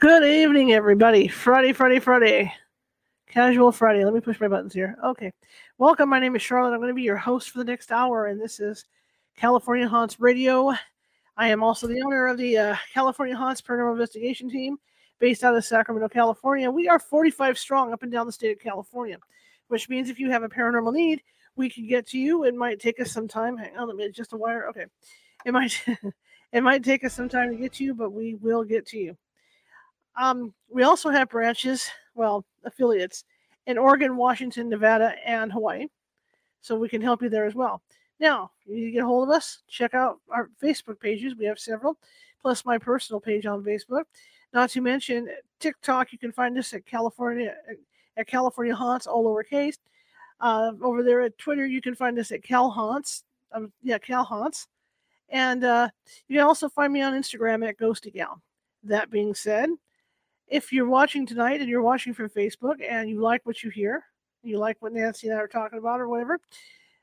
Good evening, everybody. Friday, Friday, Friday. Casual Friday. Let me push my buttons here. Okay. Welcome. My name is Charlotte. I'm going to be your host for the next hour, and this is California Haunts Radio. I am also the owner of the uh, California Haunts Paranormal Investigation Team based out of Sacramento, California. We are 45 strong up and down the state of California, which means if you have a paranormal need, we can get to you. It might take us some time. Hang on, let me adjust the wire. Okay. It might it might take us some time to get to you, but we will get to you. Um, we also have branches, well, affiliates in Oregon, Washington, Nevada, and Hawaii. So we can help you there as well. Now, you need to get a hold of us. Check out our Facebook pages. We have several, plus my personal page on Facebook. Not to mention TikTok. You can find us at California at California Haunts, all lowercase. Uh, over there at Twitter, you can find us at Cal Haunts. Um, yeah, Cal Haunts. And uh, you can also find me on Instagram at Ghosty Gal. That being said, if you're watching tonight and you're watching from Facebook and you like what you hear, you like what Nancy and I are talking about or whatever,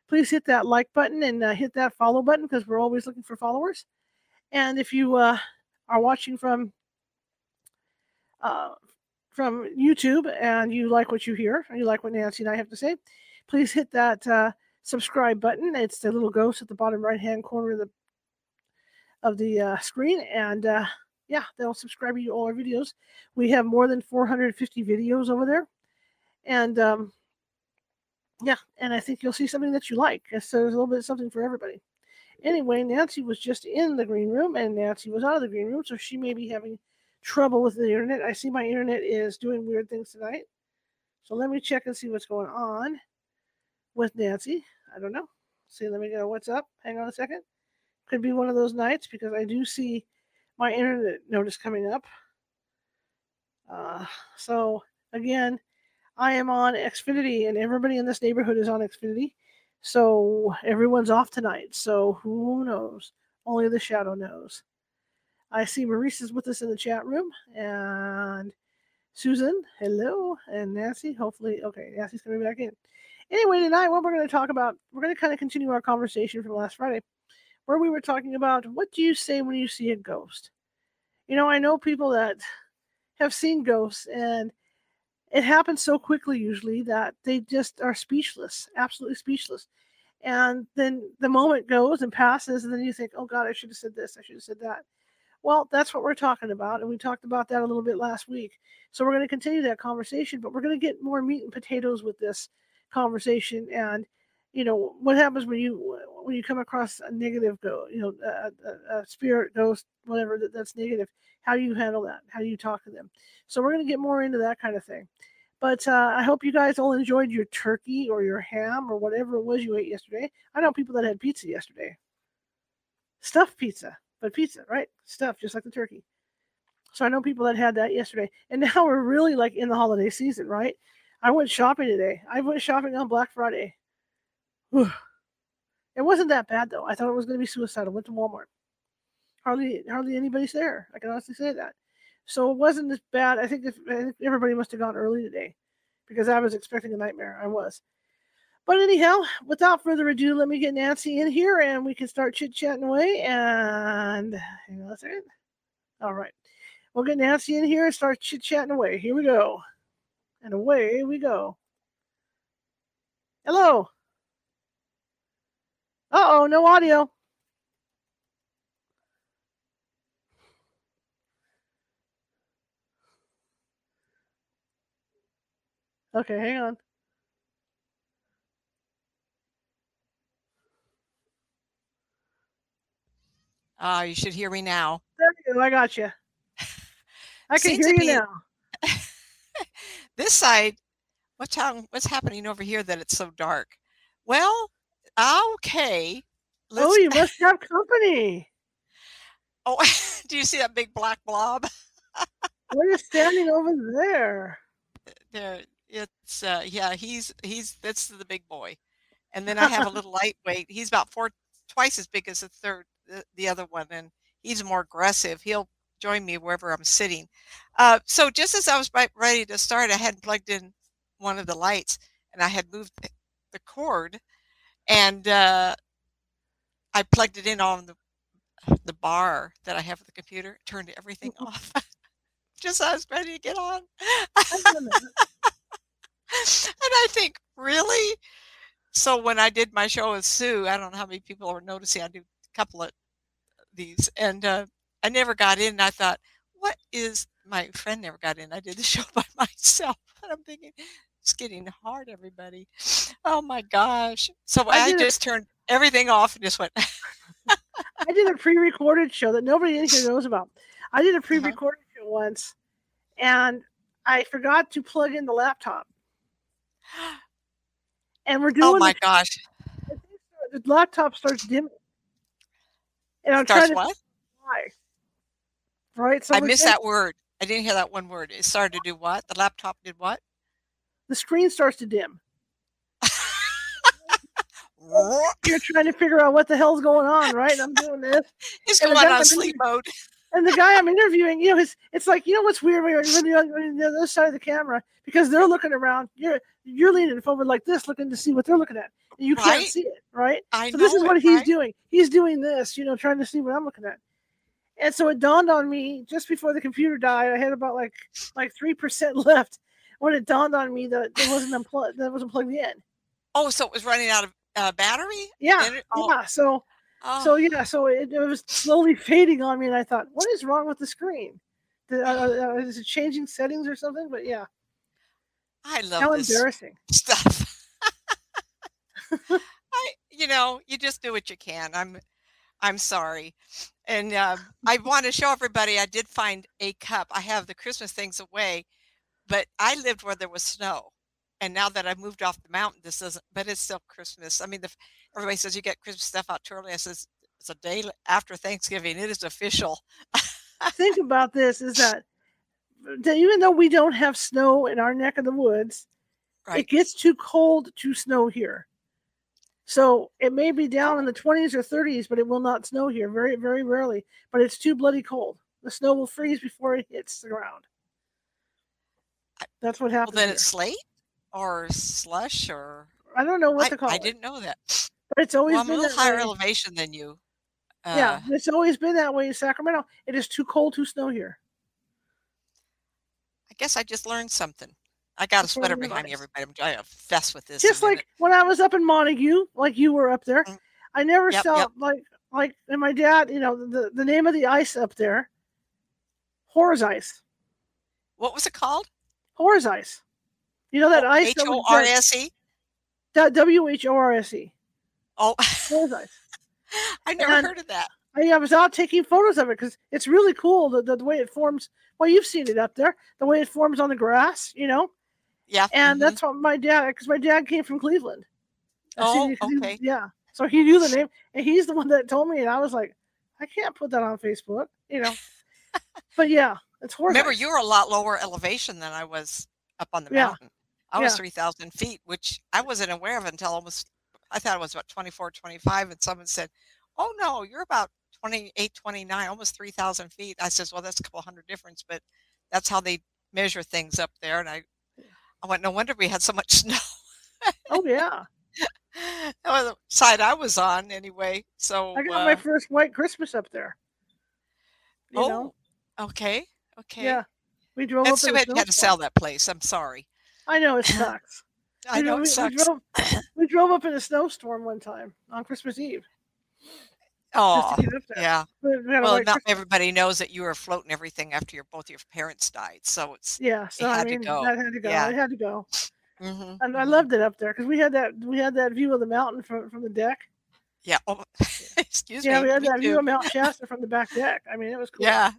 please hit that like button and uh, hit that follow button because we're always looking for followers. And if you uh, are watching from uh, from YouTube and you like what you hear and you like what Nancy and I have to say, please hit that uh, subscribe button. It's the little ghost at the bottom right hand corner of the of the uh, screen, and uh, yeah, they'll subscribe to all our videos. We have more than 450 videos over there, and um, yeah, and I think you'll see something that you like. So there's a little bit of something for everybody. Anyway, Nancy was just in the green room, and Nancy was out of the green room, so she may be having trouble with the internet. I see my internet is doing weird things tonight. So let me check and see what's going on with Nancy. I don't know. See, let me go. What's up? Hang on a second. Could be one of those nights because I do see my internet notice coming up. Uh, so again, I am on Xfinity, and everybody in this neighborhood is on Xfinity. So everyone's off tonight. So who knows? Only the shadow knows. I see Maurice is with us in the chat room, and Susan, hello, and Nancy. Hopefully, okay, Nancy's coming back in. Anyway, tonight, what we're going to talk about, we're going to kind of continue our conversation from last Friday, where we were talking about what do you say when you see a ghost? You know, I know people that have seen ghosts, and it happens so quickly usually that they just are speechless, absolutely speechless. And then the moment goes and passes, and then you think, oh God, I should have said this, I should have said that. Well, that's what we're talking about. And we talked about that a little bit last week. So we're going to continue that conversation, but we're going to get more meat and potatoes with this conversation. And, you know, what happens when you when you come across a negative go, you know, a, a, a spirit, ghost, whatever that, that's negative, how do you handle that? How do you talk to them? So we're going to get more into that kind of thing. But uh, I hope you guys all enjoyed your turkey or your ham or whatever it was you ate yesterday. I know people that had pizza yesterday. Stuffed pizza but pizza, right? Stuff just like the turkey. So I know people that had that yesterday. And now we're really like in the holiday season, right? I went shopping today. I went shopping on Black Friday. It wasn't that bad though. I thought it was going to be suicidal. Went to Walmart. Hardly, hardly anybody's there. I can honestly say that. So it wasn't as bad. I think, if, I think everybody must have gone early today because I was expecting a nightmare. I was. But anyhow, without further ado, let me get Nancy in here and we can start chit chatting away. And hang on a second. All right. We'll get Nancy in here and start chit chatting away. Here we go. And away we go. Hello. Uh oh, no audio. Okay, hang on. Uh, you should hear me now. There you go. I got you. I can hear you be, now. this side, what's how, what's happening over here that it's so dark? Well, okay. oh, you must have company. Oh, do you see that big black blob? what is standing over there? there it's uh yeah he's he's that's the big boy and then i have a little lightweight he's about four twice as big as the third the, the other one and he's more aggressive he'll join me wherever i'm sitting uh, so just as i was ready to start i had plugged in one of the lights and i had moved the cord and uh, i plugged it in on the the bar that i have for the computer turned everything off just as I was ready to get on. and I think, really? So when I did my show with Sue, I don't know how many people are noticing. I do a couple of these, and uh, I never got in. I thought, what is my friend never got in? I did the show by myself, and I'm thinking, it's getting hard, everybody. Oh my gosh! So I, I just turned everything off and just went. I did a pre-recorded show that nobody in here knows about. I did a uh-huh. pre-recorded uh-huh. show once, and I forgot to plug in the laptop and we're oh doing. Oh my gosh! The laptop starts dimming, and I'm starts trying to what? Why? Right. So I missed that word. I didn't hear that one word. It started to do what? The laptop did what? The screen starts to dim. You're trying to figure out what the hell's going on, right? I'm doing this. It's going on sleep mode. And the guy I'm interviewing, you know, it's, it's like, you know what's weird when you're on the other side of the camera because they're looking around. You're you're leaning forward like this, looking to see what they're looking at. And You can't see it, right? I so this is it, what he's right? doing. He's doing this, you know, trying to see what I'm looking at. And so it dawned on me just before the computer died. I had about like like three percent left when it dawned on me that it wasn't unplugged. That wasn't plugged in. Oh, so it was running out of uh, battery. Yeah, oh. yeah. So, oh. so yeah, so it, it, was slowly fading on me, and I thought, what is wrong with the screen? The, uh, uh, is it changing settings or something? But yeah. I love how embarrassing stuff. I, you know, you just do what you can. I'm, I'm sorry, and uh, I want to show everybody. I did find a cup. I have the Christmas things away, but I lived where there was snow, and now that I've moved off the mountain, this doesn't. But it's still Christmas. I mean, the, everybody says you get Christmas stuff out too early. I says it's a day after Thanksgiving. It is official. Think about this: is that even though we don't have snow in our neck of the woods, right. it gets too cold to snow here. So it may be down in the 20s or 30s, but it will not snow here very, very rarely. But it's too bloody cold. The snow will freeze before it hits the ground. That's what happens. Well, then here. it's slate or slush or I don't know what I, to call I it. I didn't know that. But it's always well, I'm been a little higher way. elevation than you. Uh, yeah, it's always been that way in Sacramento. It is too cold to snow here I guess I just learned something. I got a sweater behind me, everybody. I'm obsessed with this. Just like when I was up in Montague, like you were up there, mm. I never yep, saw yep. like like and my dad, you know, the, the name of the ice up there, Horrors Ice. What was it called? Horrors Ice. You know that oh, ice? H O R S E. W H O R S E. Oh, Horrors Ice. I never and heard of that. I, I was out taking photos of it because it's really cool the, the, the, way it forms. Well, you've seen it up there, the way it forms on the grass, you know? Yeah. And mm-hmm. that's what my dad, because my dad came from Cleveland. Oh, okay. Yeah. So he knew the name, and he's the one that told me, and I was like, I can't put that on Facebook, you know? but yeah, it's horrible. Remember, you were a lot lower elevation than I was up on the yeah. mountain. I was yeah. 3,000 feet, which I wasn't aware of until almost, I thought it was about 24, 25. And someone said, Oh, no, you're about 28, 29, almost 3,000 feet. I says, well, that's a couple hundred difference, but that's how they measure things up there. And I, I went, no wonder we had so much snow. oh yeah. that was the side I was on anyway. So I got uh, my first white Christmas up there. You oh, know? okay, okay. Yeah, we drove. That's too bad you had to sell that place. I'm sorry. I know it sucks. I know, know it we, sucks. We drove, we drove up in a snowstorm one time on Christmas Eve. Oh, yeah. Well, not everybody knows that you were floating everything after your both your parents died, so it's yeah. So it I had mean, to go. that had to go. Yeah. It had to go. Mm-hmm. And I mm-hmm. loved it up there because we had that we had that view of the mountain from from the deck. Yeah. Oh, excuse yeah, me. Yeah, we had that too. view of Mount Shasta from the back deck. I mean, it was cool. Yeah.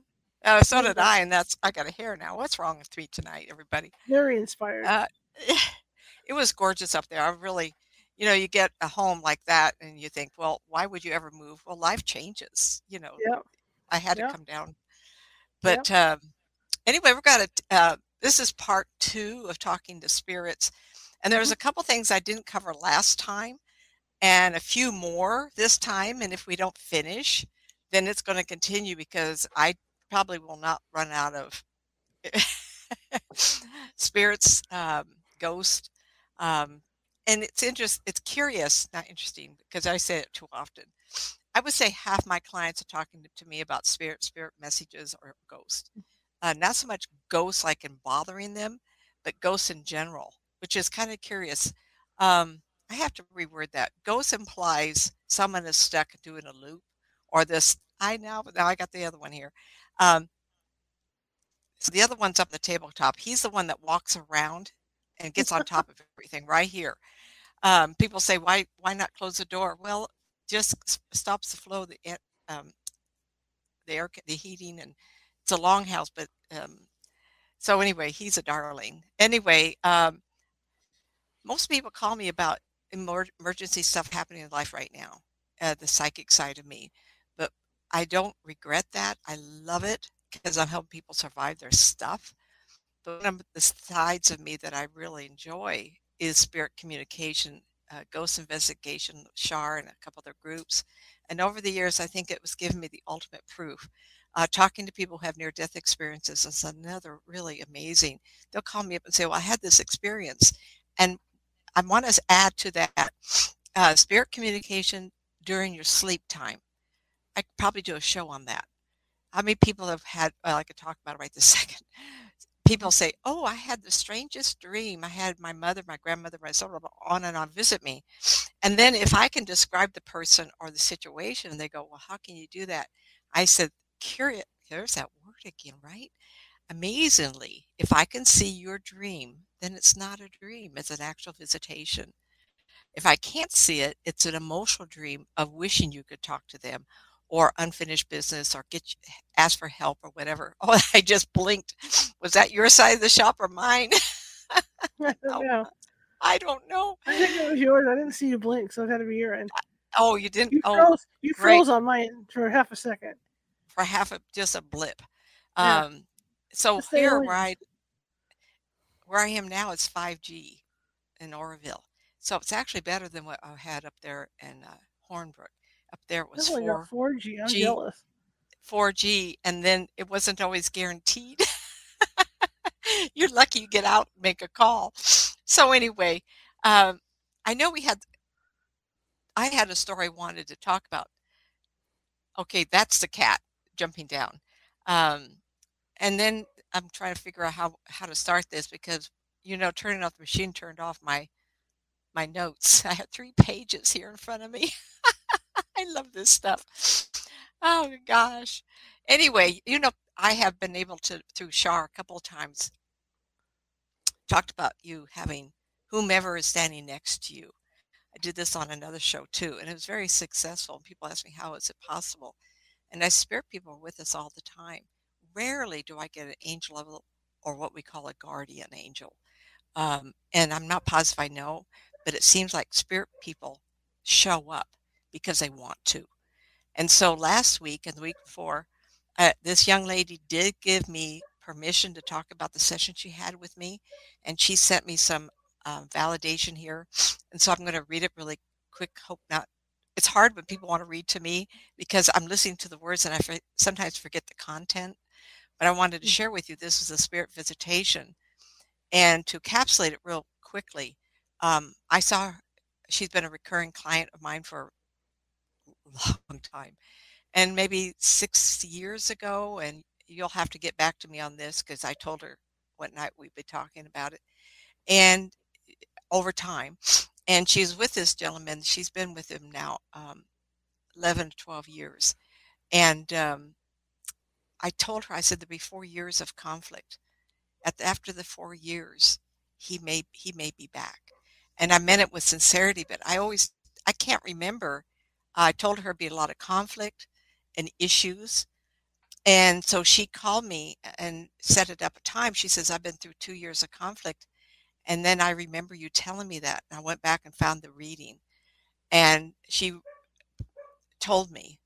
Oh, so did I, and that's I got a hair now. What's wrong with me tonight, everybody? Very inspired. Uh, it was gorgeous up there. I really you know, you get a home like that and you think, well, why would you ever move? Well, life changes, you know. Yeah. I had to come down. But um, anyway, we've got a, uh, this is part two of talking to spirits. And there's Mhm. a couple things I didn't cover last time and a few more this time. And if we don't finish, then it's going to continue because I probably will not run out of spirits, um, ghost. Um, and it's interest. It's curious, not interesting, because I say it too often. I would say half my clients are talking to, to me about spirit, spirit messages, or ghosts. Uh, not so much ghosts like in bothering them, but ghosts in general, which is kind of curious. Um, I have to reword that. Ghost implies someone is stuck doing a loop, or this. I now now I got the other one here. Um, so the other one's up the tabletop. He's the one that walks around and gets on top of everything right here. Um, people say, why why not close the door? Well, just stops the flow, the air- um, the air, the heating, and it's a longhouse. But um, so anyway, he's a darling. Anyway, um, most people call me about emer- emergency stuff happening in life right now, uh, the psychic side of me. I don't regret that. I love it because I'm helping people survive their stuff. But one of the sides of me that I really enjoy is spirit communication, uh, ghost investigation, SHAR, and a couple other groups. And over the years, I think it was giving me the ultimate proof. Uh, talking to people who have near death experiences is another really amazing. They'll call me up and say, Well, I had this experience. And I want to add to that uh, spirit communication during your sleep time. I could probably do a show on that. How many people have had, well, I could talk about it right this second. People say, Oh, I had the strangest dream. I had my mother, my grandmother, my son, on and on visit me. And then if I can describe the person or the situation, they go, Well, how can you do that? I said, Curious, there's that word again, right? Amazingly, if I can see your dream, then it's not a dream, it's an actual visitation. If I can't see it, it's an emotional dream of wishing you could talk to them or unfinished business or get ask for help or whatever. Oh, I just blinked. Was that your side of the shop or mine? I don't Oh, know. I don't know. I think it was yours. I didn't see you blink, so it had to be your end. Oh, you didn't. You Oh, froze. You great. froze on my end for half a second. for half a just a blip. Yeah. Um, so here where I where I am now is 5G in Oroville. So it's actually better than what I had up there in uh, Hornbrook. Up there it was Oh, 4 4G. I'm G. jealous. 4G, and then it wasn't always guaranteed. You're lucky you get out and make a call. So anyway, um, I know we had. I had a story I wanted to talk about. Okay, that's the cat jumping down, um, and then I'm trying to figure out how how to start this because you know turning off the machine turned off my my notes. I had three pages here in front of me. I love this stuff. Oh gosh. Anyway, you know, I have been able to through Shar a couple of times talked about you having whomever is standing next to you. I did this on another show too, and it was very successful. And People ask me how is it possible, and I spirit people are with us all the time. Rarely do I get an angel level or what we call a guardian angel, um, and I'm not positive I know, but it seems like spirit people show up because they want to. And so last week and the week before, uh, this young lady did give me permission to talk about the session she had with me, and she sent me some um, validation here. And so I'm going to read it really quick. Hope not. It's hard when people want to read to me because I'm listening to the words and I for, sometimes forget the content. But I wanted to share with you this is a spirit visitation. And to encapsulate it real quickly, um, I saw she's been a recurring client of mine for long time. And maybe six years ago and you'll have to get back to me on this because i told her what night we'd be talking about it. And over time and she's with this gentleman she's been with him now um, 11 to 12 years. And um, i told her i said there'll be four years of conflict. At the, after the four years he may he may be back. And i meant it with sincerity but i always i can't remember i told her it'd be a lot of conflict and issues and so she called me and set it up a time she says i've been through two years of conflict and then i remember you telling me that and i went back and found the reading and she told me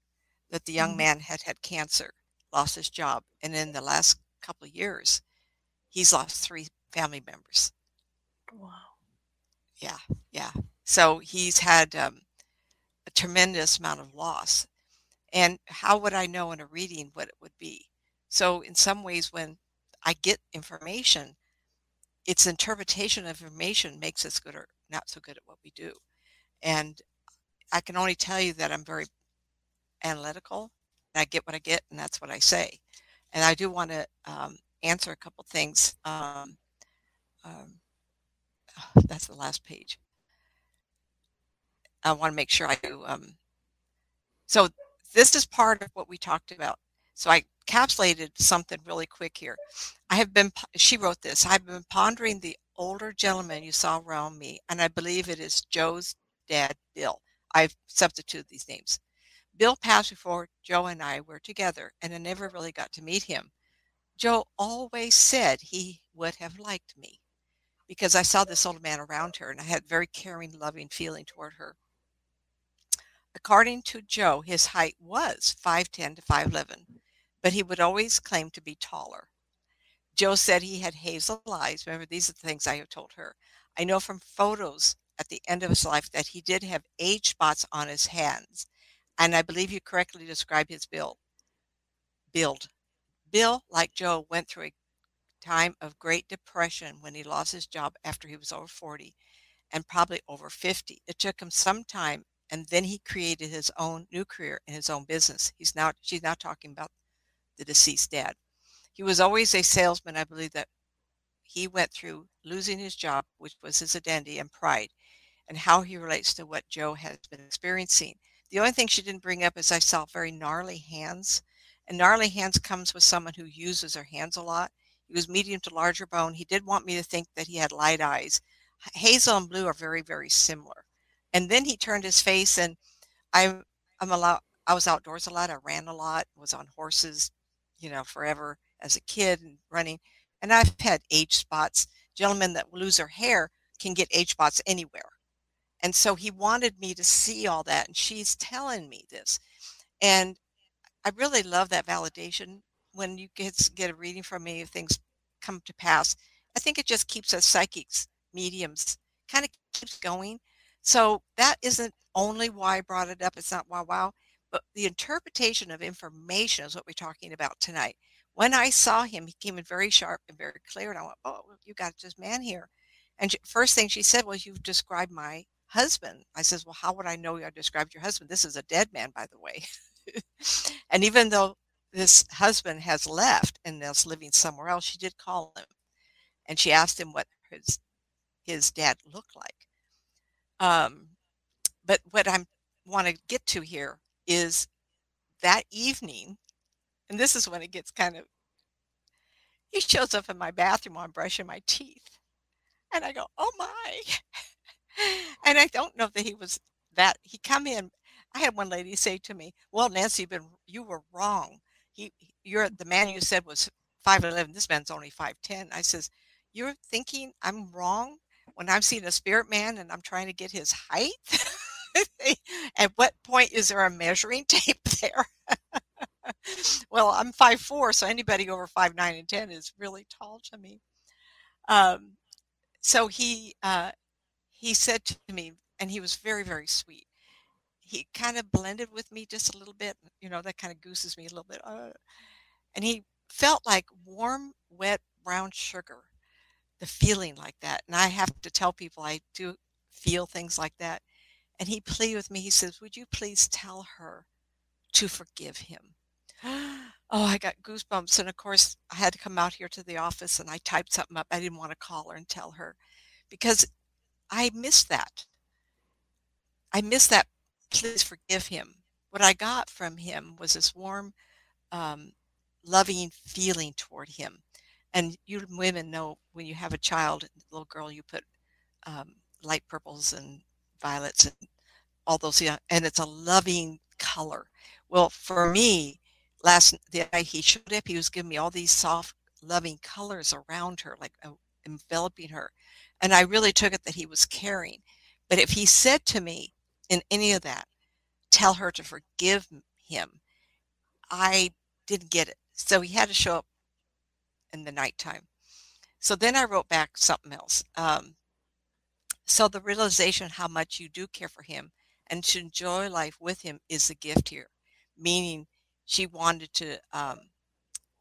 that the young Mhm. man had had cancer lost his job and in the last couple of years he's lost three family members. Wow. Yeah, yeah. So he's had um, tremendous amount of loss. And how would I know in a reading what it would be? So, in some ways, when I get information, its interpretation of information makes us good or not so good at what we do. And I can only tell you that I'm very analytical. I get what I get, and that's what I say. And I do want to um, answer a couple things. Um, um, that's the last page. I want to make sure I do. Um, so this is part of what we talked about. So I encapsulated something really quick here. I have been, she wrote this, I've been pondering the older gentleman you saw around me, and I believe it is Joe's dad, Bill. I've substituted these names. Bill passed before Joe and I were together, and I never really got to meet him. Joe always said he would have liked me because I saw this old man around her and I had very caring, loving feeling toward her. According to Joe, his height was 5'10 to 5'11, but he would always claim to be taller. Joe said he had hazel eyes. Remember, these are the things I have told her. I know from photos at the end of his life that he did have age spots on his hands, and I believe you correctly described his build. Build. Bill, like Joe, went through a time of great depression when he lost his job after he was over 40 and probably over 50. It took him some time and then he created his own new career in his own business. He's now she's now talking about the deceased dad. He was always a salesman. I believe that he went through losing his job, which was his identity and pride, and how he relates to what Joe has been experiencing. The only thing she didn't bring up is I saw very gnarly hands. And gnarly hands comes with someone who uses their hands a lot. He was medium to larger bone. He did want me to think that he had light eyes. Hazel and blue are very, very similar. And then he turned his face and I I'm a lot I was outdoors a lot. I ran a lot, was on horses, you know, forever as a kid and running. And I've had age spots. Gentlemen that lose their hair can get age spots anywhere. And so he wanted me to see all that. And she's telling me this. And I really love that validation when you get, get a reading from me, if things come to pass. I think it just keeps us psychics, mediums, kind of keeps going so that isn't only why I brought it up. It's not wow, wow, but the interpretation of information is what we're talking about tonight. When I saw him, he came in very sharp and very clear, and I went, "Oh, you got this man here." And first thing she said was, "You've described my husband." I says, "Well, how would I know I described your husband? This is a dead man, by the way." and even though this husband has left and is living somewhere else, she did call him, and she asked him what his his dad looked like. Um, but what I want to get to here is that evening, and this is when it gets kind of, he shows up in my bathroom while I'm brushing my teeth. And I go, oh my. and I don't know that he was that, he come in. I had one lady say to me, well, Nancy, been, you were wrong. He, you're the man you said was 5'11. This man's only 5'10. I says, you're thinking I'm wrong? When I'm seeing a spirit man and I'm trying to get his height? At what point is there a measuring tape there? well, I'm five four, so anybody over five nine and ten is really tall to me. Um, so he uh, he said to me, and he was very very sweet. He kind of blended with me just a little bit, you know, that kind of gooses me a little bit. Uh, and he felt like warm, wet brown sugar the feeling like that. And I have to tell people I do feel things like that. And he pleaded with me. He says, Would you please tell her to forgive him? Oh, I got goosebumps. And of course, I had to come out here to the office and I typed something up. I didn't want to call her and tell her because I missed that. I missed that. Please forgive him. What I got from him was this warm, um, loving feeling toward him and you women know when you have a child, little girl, you put um, light purples and violets and all those, yeah, and it's a loving color. Well, for me, last the night he showed up, he was giving me all these soft, loving colors around her, like uh, enveloping her, and I really took it that he was caring. But if he said to me in any of that, tell her to forgive him, I didn't get it. So he had to show up in the nighttime. so then I wrote back something else. Um, so the realization how much you do care for him and to enjoy life with him is the gift here. Meaning, she wanted to um,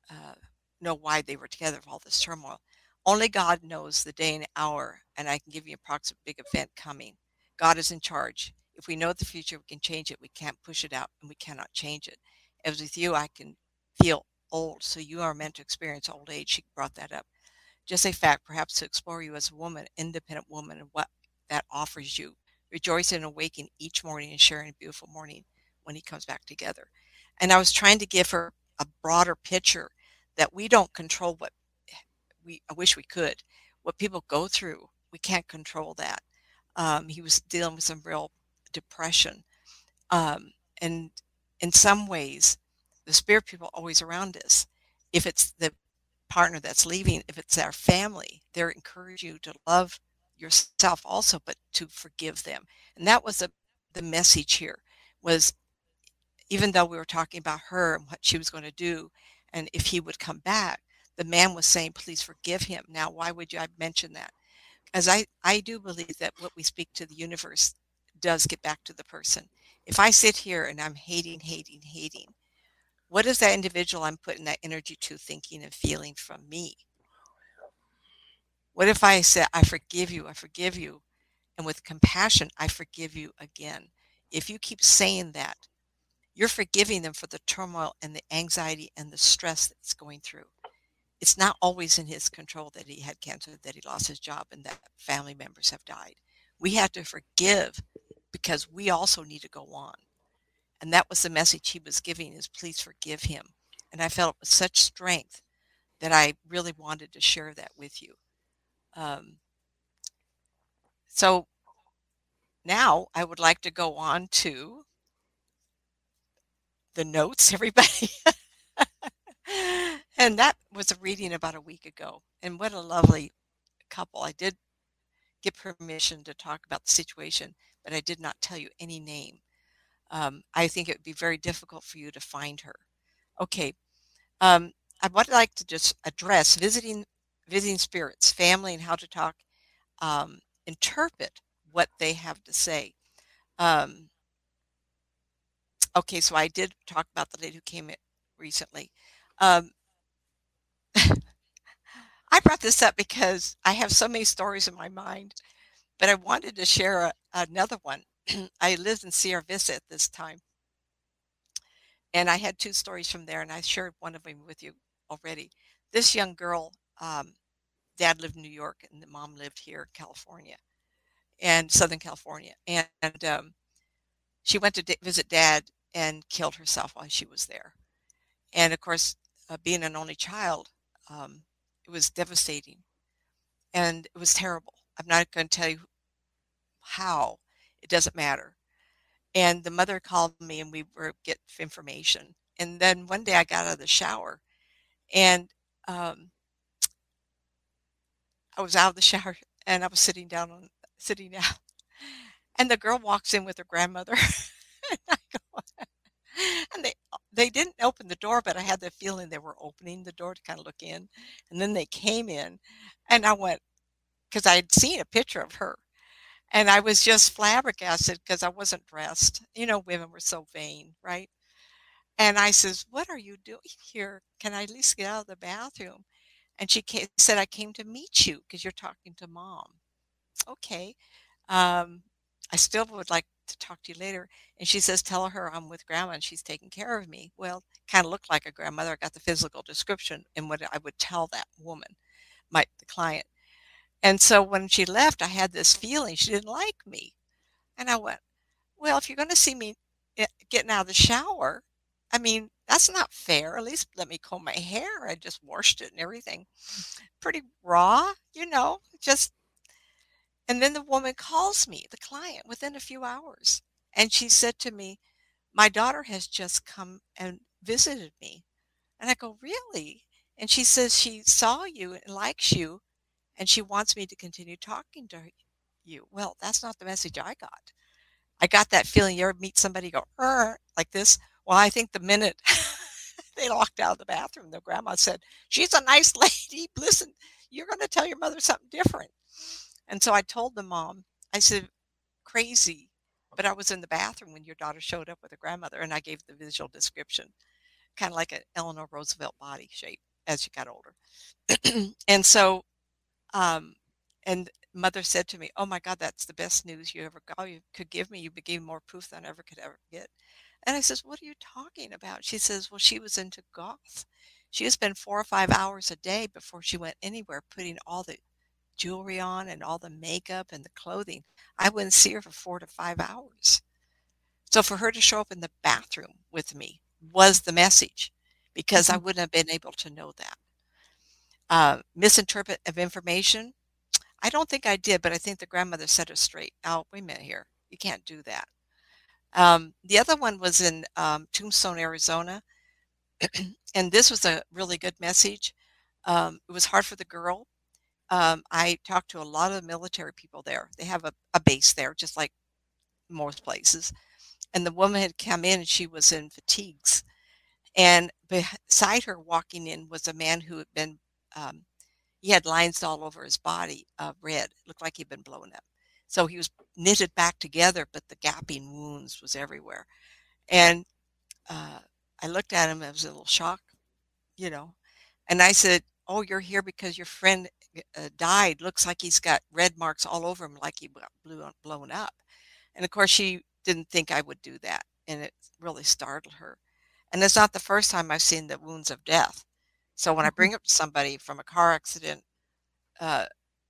uh, know why they were together for all this turmoil. Only God knows the day and hour, and I can give you a approximate big event coming. God is in charge. If we know the future, we can change it. We can't push it out, and we cannot change it. As with you, I can feel old, so you are meant to experience old age. She brought that up. Just a fact, perhaps to explore you as a woman, independent woman, and what that offers you. Rejoice in awakening each morning and sharing a beautiful morning when he comes back together. And I was trying to give her a broader picture that we don't control what we I wish we could. What people go through, we can't control that. Um, he was dealing with some real depression. Um, and in some ways, the spirit people always around us. If it's the partner that's leaving, if it's our family, they're encourage you to love yourself also, but to forgive them. And that was a, the message here was even though we were talking about her and what she was going to do, and if he would come back, the man was saying, please forgive him. Now, why would you I mention that? As I, I do believe that what we speak to the universe does get back to the person. If I sit here and I'm hating, hating, hating, what is that individual I'm putting that energy to thinking and feeling from me? What if I said, I forgive you, I forgive you, and with compassion, I forgive you again? If you keep saying that, you're forgiving them for the turmoil and the anxiety and the stress that's going through. It's not always in his control that he had cancer, that he lost his job, and that family members have died. We have to forgive because we also need to go on. And that was the message he was giving is please forgive him. And I felt it with such strength that I really wanted to share that with you. Um, so now I would like to go on to the notes, everybody. and that was a reading about a week ago. And what a lovely couple. I did get permission to talk about the situation, but I did not tell you any name. Um, I think it would be very difficult for you to find her. Okay. Um, I would like to just address visiting visiting spirits, family, and how to talk, um, interpret what they have to say. Um, okay, so I did talk about the lady who came in recently. Um, I brought this up because I have so many stories in my mind, but I wanted to share a, another one. I lived in Sierra Vista at this time, and I had two stories from there, and I shared one of them with you already. This young girl um, dad lived in New York and the mom lived here in California and Southern California. And, um, she went to d- visit dad and killed herself while she was there. And of course, uh, being an only child, um, it was devastating and it was terrible. I'm not going to tell you how, it doesn't matter. And the mother called me and we were get information. And then one day I got out of the shower and um, I was out of the shower and I was sitting down on sitting down, and the girl walks in with her grandmother. and, and they they didn't open the door, but I had the feeling they were opening the door to kind of look in, and then they came in, and I went because I had seen a picture of her, and I was just flabbergasted because I wasn't dressed. You know, women were so vain, right? And I says, "What are you doing here? Can I at least get out of the bathroom?" And she came, said, I came to meet you because you're talking to mom. Okay. Um, I still would like to talk to you later. And she says, Tell her I'm with grandma and she's taking care of me. Well, kind of looked like a grandmother. I got the physical description and what I would tell that woman, my the client. And so when she left, I had this feeling she didn't like me. And I went, Well, if you're going to see me eh, getting out of the shower, I mean, that's not fair. At least let me comb my hair. I just washed it and everything. Pretty raw, you know, just. And then the woman calls me, the client, within a few hours. And she said to me, My daughter has just come and visited me. And I go, Really? And she says she saw you and likes you and she wants me to continue talking to you. Well, that's not the message I got. I got that feeling you ever meet somebody go, like this? Well, I think the minute they locked out of the bathroom. The grandma said, She's a nice lady. Listen, you're going to tell your mother something different. And so I told the mom, I said, Crazy. But I was in the bathroom when your daughter showed up with her grandmother, and I gave the visual description, kind of like an Eleanor Roosevelt body shape as she got older. and so, um, and mother said to me, "Oh my God, that's the best news you ever got. You could give me. You gave more proof than I ever could ever get." And I says, "What are you talking about?" She says, "Well, she was into goth. She spend four or five hours a day before she went anywhere, putting all the jewelry on and all the makeup and the clothing. I wouldn't see her for four to five hours. So for her to show up in the bathroom with me was the message, because I mm-hmm. wouldn't have been able to know that." Uh, misinterpret of information I don't think I did, but I think the grandmother set her straight. Oh, wait a minute here. You can't do that. Um, the other one was in um, Tombstone, Arizona. and this was a really good message. Um, it was hard for the girl. Um, I talked to a lot of military people there. They have a, a base there, just like most places. And the woman had come in and she was in fatigues. And beside her walking in was a man who had been um, he had lines all over his body of red. It looked like he'd been blown up. So he was knitted back together, but the gapping wounds was everywhere. And uh, I looked at him. I was a little shocked, you know. And I said, "Oh, you're here because your friend uh, died. Looks like he's got red marks all over him, like he got blown up." And of course, she didn't think I would do that, and it really startled her. And it's not the first time I've seen the wounds of death. So when I mm-hmm. bring up somebody from a car accident, uh,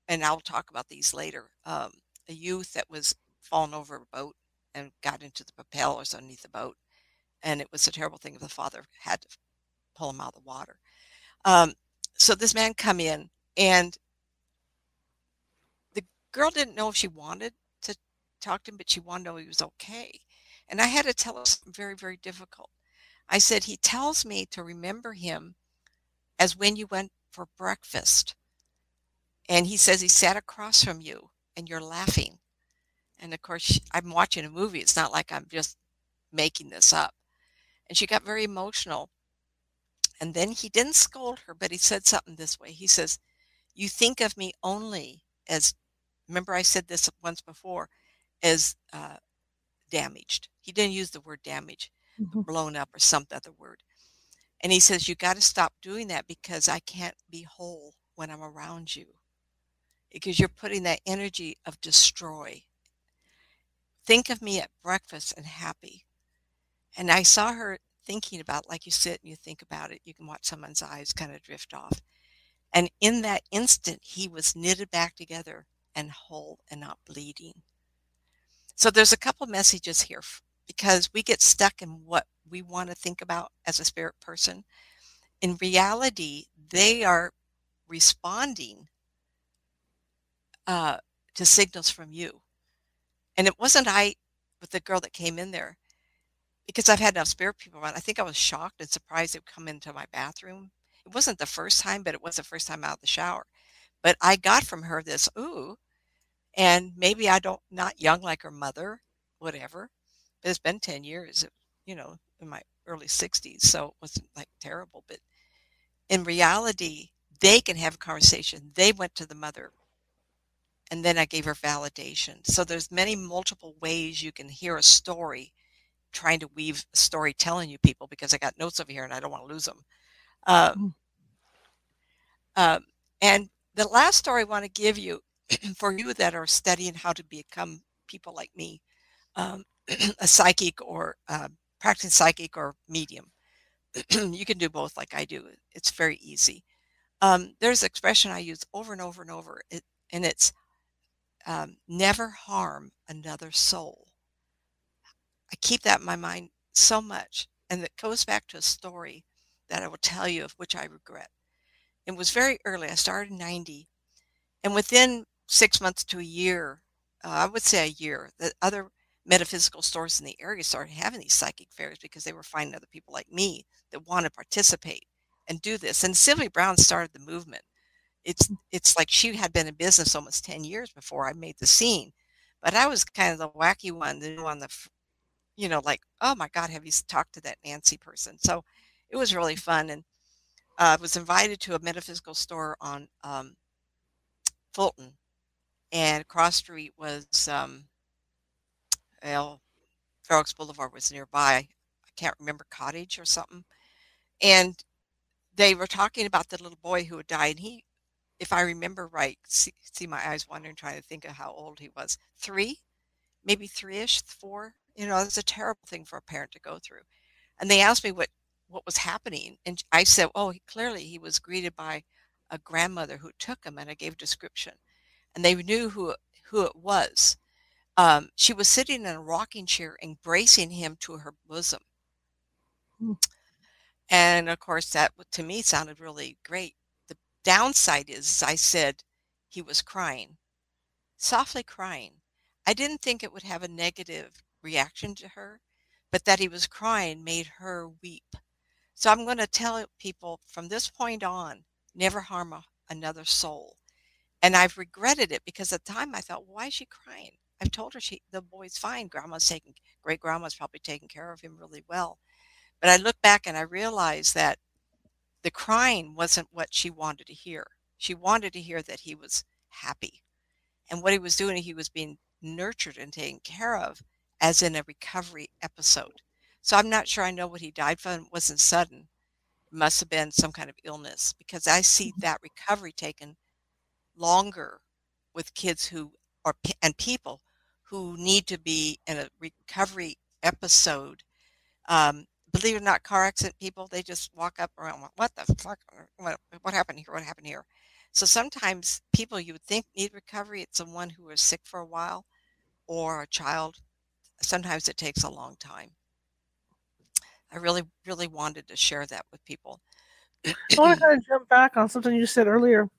and I'll talk about these later, um, a youth that was fallen over a boat and got into the propellers underneath the boat, and it was a terrible thing. The father had to pull him out of the water. Um, so this man come in, and the girl didn't know if she wanted to talk to him, but she wanted to know he was okay. And I had to tell her something very, very difficult. I said, he tells me to remember him as when you went for breakfast. And he says he sat across from you and you're laughing. And of course, I'm watching a movie. It's not like I'm just making this up. And she got very emotional. And then he didn't scold her, but he said something this way. He says, You think of me only as, remember I said this once before, as uh, damaged. He didn't use the word damage, mm-hmm. blown up or some other word. And he says, You got to stop doing that because I can't be whole when I'm around you. Because you're putting that energy of destroy. Think of me at breakfast and happy. And I saw her thinking about, like you sit and you think about it, you can watch someone's eyes kind of drift off. And in that instant, he was knitted back together and whole and not bleeding. So there's a couple messages here because we get stuck in what we want to think about as a spirit person. In reality, they are responding uh, to signals from you. And it wasn't I with the girl that came in there because I've had enough spirit people around. I think I was shocked and surprised they'd come into my bathroom. It wasn't the first time, but it was the first time out of the shower. But I got from her this, ooh, and maybe I don't, not young like her mother, whatever. It's been 10 years. You know, in my early 60s, so it wasn't like terrible. But in reality, they can have a conversation. They went to the mother, and then I gave her validation. So there's many multiple ways you can hear a story, trying to weave a story telling you people because I got notes over here and I don't want to lose them. Um, um, and the last story I want to give you for you that are studying how to become people like me, um, a psychic or um, practicing psychic or medium. you can do both like I do. It's very easy. Um, there's an expression I use over and over and over, it, and it's um, never harm another soul. I keep that in my mind so much, and it goes back to a story that I will tell you of which I regret. It was very early. I started in 90, and within six months to a year, uh, I would say a year, the other metaphysical stores in the area started having these psychic fairs because they were finding other people like me that want to participate and do this. And Sylvia Browne started the movement. It's mm. it's like she had been in business almost 10 years before I made the scene. But I was kind of the wacky one, the one on the you know, like, oh my God, have you talked to that Nancy person? So it was really fun. And uh, I was invited to a metaphysical store on um, Fulton, and cross street was um, well, Fair Oaks Boulevard was nearby. I can't remember cottage or something, and they were talking about the little boy who had died. And he, if I remember right, see, see my eyes wandering, trying to think of how old he was. Three, maybe three-ish, four. You know, it's a terrible thing for a parent to go through. And they asked me what what was happening, and I said, "Oh, he, clearly he was greeted by a grandmother who took him," and I gave a description, and they knew who who it was. Um, she was sitting in a rocking chair, embracing him to her bosom. Hmm. And of course, that to me sounded really great. The downside is, I said he was crying, softly crying. I didn't think it would have a negative reaction to her, but that he was crying made her weep. So I'm going to tell people from this point on never harm a, another soul. And I've regretted it because at the time I thought, why is she crying? I've told her she the boy's fine. Grandma's taking great grandma's probably taking care of him really well. But I look back and I realize that the crying wasn't what she wanted to hear. She wanted to hear that he was happy. And what he was doing, he was being nurtured and taken care of as in a recovery episode. So I'm not sure I know what he died from. It wasn't sudden. It must have been some kind of illness because I see mm-hmm. that recovery taken longer with kids who are and people who need to be in a recovery episode um, believe it or not, car accident people, they just walk up around, what the fuck? What, what happened here? What happened here? So sometimes people you would think need recovery, it's someone who is sick for a while or a child. Sometimes it takes a long time. I really, really wanted to share that with people. I want to jump back on something you said earlier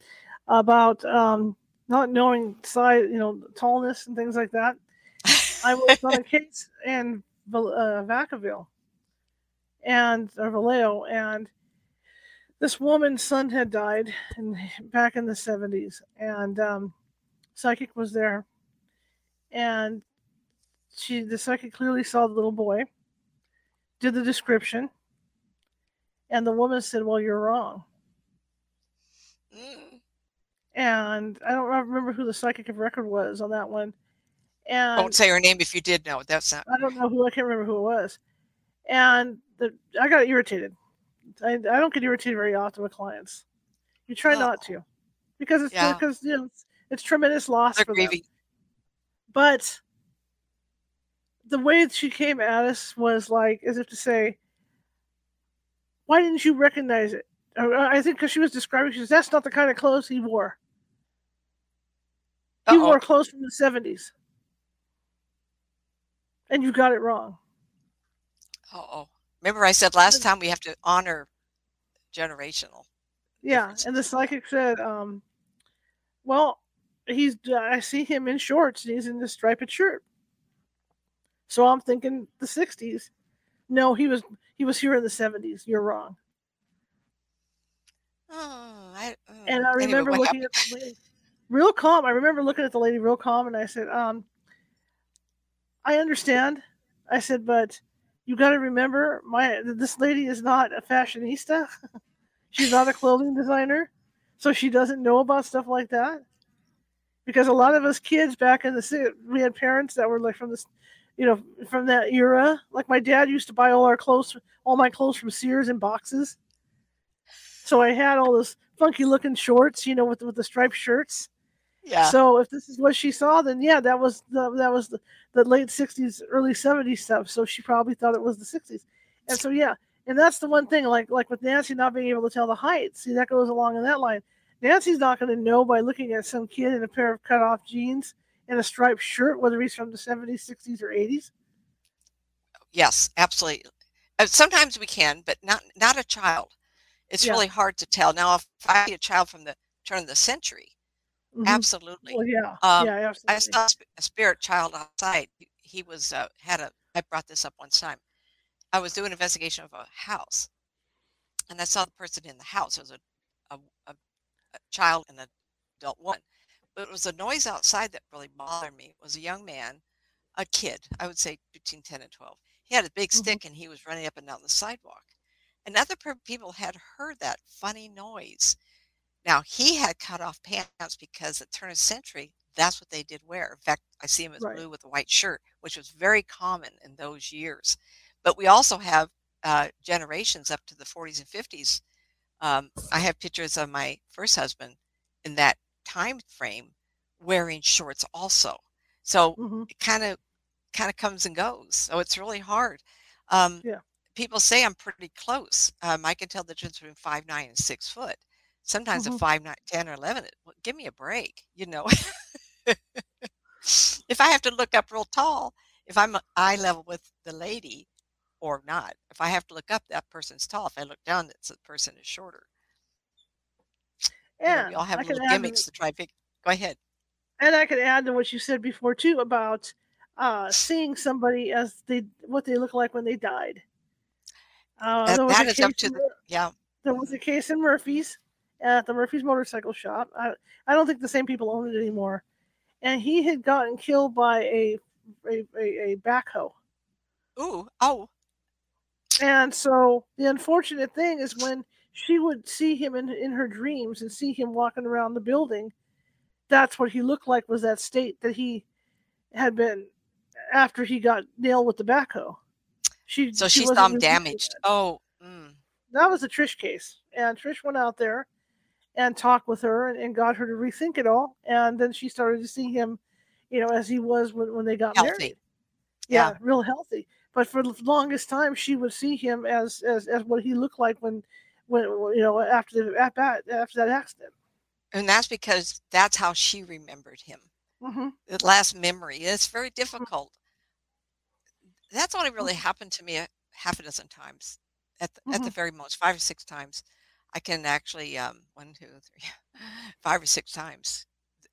about um, not knowing size, you know, tallness and things like that. I was on a case in uh, Vacaville and or Vallejo, and this woman's son had died in, back in the 70s, and um, psychic was there, and she the psychic clearly saw the little boy, did the description, and the woman said, "Well, you're wrong." Mm. And I don't remember who the psychic of record was on that one. And don't say her name if you did know. That's not. I don't know who. I can't remember who it was. And the I got irritated. I, I don't get irritated very often with clients. You try not to, because it's yeah. because you know it's, it's tremendous loss They're for grieving. them. But the way she came at us was like as if to say, "Why didn't you recognize it?" Uh, I think because she was describing, she says, "That's not the kind of clothes he wore. He wore clothes from the '70s, and you got it wrong." Uh oh. Remember, I said last time we have to honor generational. Yeah, and the psychic said, um, "Well, he's. I see him in shorts. and he's in this striped shirt. So I'm thinking the '60s. No, he was. He was here in the '70s. You're wrong." Oh, I, uh, and I remember anyway, looking happened? at the real calm. I remember looking at the lady real calm, and I said, um, "I understand." I said, "But." you got to remember, my this lady is not a fashionista. She's not a clothing designer, so she doesn't know about stuff like that. Because a lot of us kids back in the city, we had parents that were like from this, you know, from that era. Like my dad used to buy all our clothes, all my clothes from Sears in boxes. So I had all those funky looking shorts, you know, with with the striped shirts. Yeah. So if this is what she saw, then yeah, that was the that was the, the late '60s, early '70s stuff. So she probably thought it was the '60s, and so yeah, and that's the one thing, like like with Nancy not being able to tell the height. See, that goes along in that line. Nancy's not going to know by looking at some kid in a pair of cut off jeans and a striped shirt whether he's from the '70s, '60s, or '80s. Yes, absolutely. Uh, sometimes we can, but not not a child. It's yeah. really hard to tell. Now, if I see a child from the turn of the century, Mm-hmm. Absolutely. Well, yeah. Um, yeah, absolutely. I saw a spirit child outside. He was uh, had a. I brought this up one time. I was doing an investigation of a house, and I saw the person in the house. It was a, a, a, a child and an adult woman, but it was a noise outside that really bothered me. It was a young man, a kid. I would say between ten and twelve. He had a big mm-hmm. stick, and he was running up and down the sidewalk. and other people had heard that funny noise. Now he had cut off pants because at turn of century, that's what they did wear. In fact, I see him as Right. blue with a white shirt, which was very common in those years. But we also have uh, generations up to the 40s and 50s. Um, I have pictures of my first husband in that time frame wearing shorts also. So hmm it kind of kind of comes and goes. So it's really hard. Um, Yeah. People say I'm pretty close. Um, I can tell the difference between five nine and six foot. Sometimes hmm a five, nine, 10 or eleven. it- well, Give me a break, you know. if I have to look up real tall, if I'm eye level with the lady or not, if I have to look up, that person's tall. If I look down, that the person is shorter. You know, we And all have I little add, to- gimmicks to try to figure. Go ahead. and I could add to what you said before too about uh, seeing somebody as they what they look like when they died. Uh, That, that is up to the yeah. there was a case in Murphy's at the Murphy's Motorcycle Shop. I, I don't think the same people own it anymore. And he had gotten killed by a a, a, a backhoe. Ooh, oh, And so the unfortunate thing is when she would see him in, in her dreams and see him walking around the building, that's what he looked like was that state that he had been after he got nailed with the backhoe. She so she she wasn't saw him damaged. that. Oh, mm. That was the Trish case. And Trish went out there and talked with her and, and got her to rethink it all. And then she started to see him, you know, as he was when, when they got healthy. married. Yeah. Yeah, real healthy. But for the longest time, she would see him as as, as what he looked like when, when you know after the at that after that accident. And that's because that's how she remembered him. hmm The last memory. It's very mm-hmm. difficult. That's only really mm-hmm. happened to me a half a dozen times. At the, at the mm-hmm. very most, five or six times. I can actually um one, two, three, five or six times.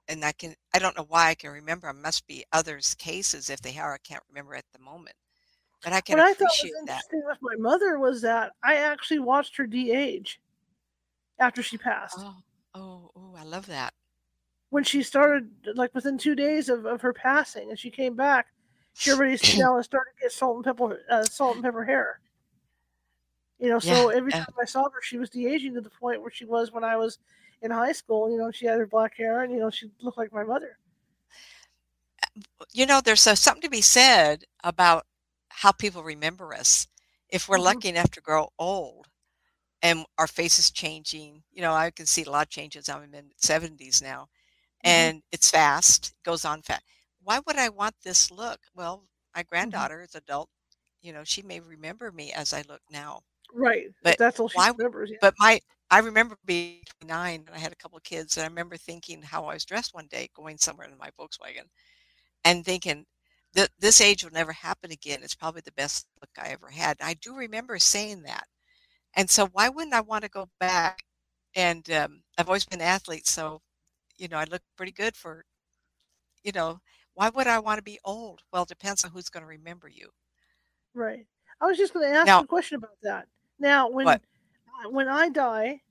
And I can I don't know why I can remember. It must be others cases if they are. I can't remember at the moment. But I can What I thought was appreciate that. interesting with my mother was that I actually watched her de-age after she passed. Oh, oh, oh, I love that. when she started like within two days of, of her passing and she came back she already smelled and started to get salt and pepper uh, salt and pepper hair you know so Yeah, every yeah. time i saw her she was de-aging to the point where she was when i was in high school you know she had her black hair and you know she looked like my mother you know, there's so something to be said about how people remember us. If we're Mhm. lucky enough to grow old and our face is changing, you know, I can see a lot of changes. I'm in 70s now Mhm. and it's fast, It goes on fast. Why would I want this look? Well, my Mm-hmm. granddaughter is adult, you know, she may remember me as I look now. Right but that's all she why- remembers yeah. But my I remember being nine and I had a couple of kids and I remember thinking how I was dressed one day going somewhere in my Volkswagen and thinking that this age will never happen again. It's probably the best look I ever had. And I do remember saying that. And so why wouldn't I want to go back? And um, I've always been an athlete, so you know I look pretty good for. You know, why would I want to be old? Well, it depends on who's going to remember you. right i was just going to ask Now- you a question about that now when What? uh, when i die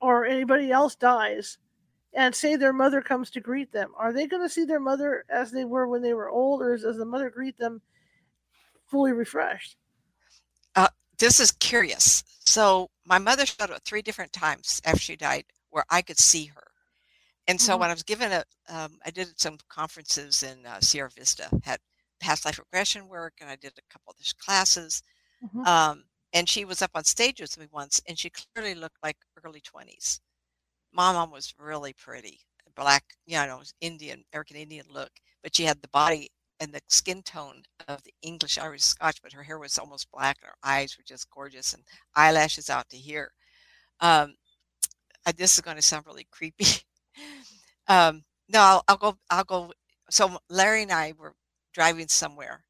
or anybody else dies and say their mother comes to greet them are they going to see their mother as they were when they were old or does the mother greet them fully refreshed this is curious. So my mother showed up three different times after she died where I could see her. And so Mhm. when I was given a, um, I did some conferences in uh, Sierra Vista, had past life regression work, and I did a couple of these classes. Mhm. Um, and she was up on stage with me once, and she clearly looked like early 20s. My mom was really pretty, black, you know, Indian, American Indian look, but she had the body and the skin tone of the English Irish Scotch, but her hair was almost black, and her eyes were just gorgeous, and eyelashes out to here. Um, uh, this is going to sound really creepy. um, no, I'll, I'll go. I'll go. So Larry and I were driving somewhere.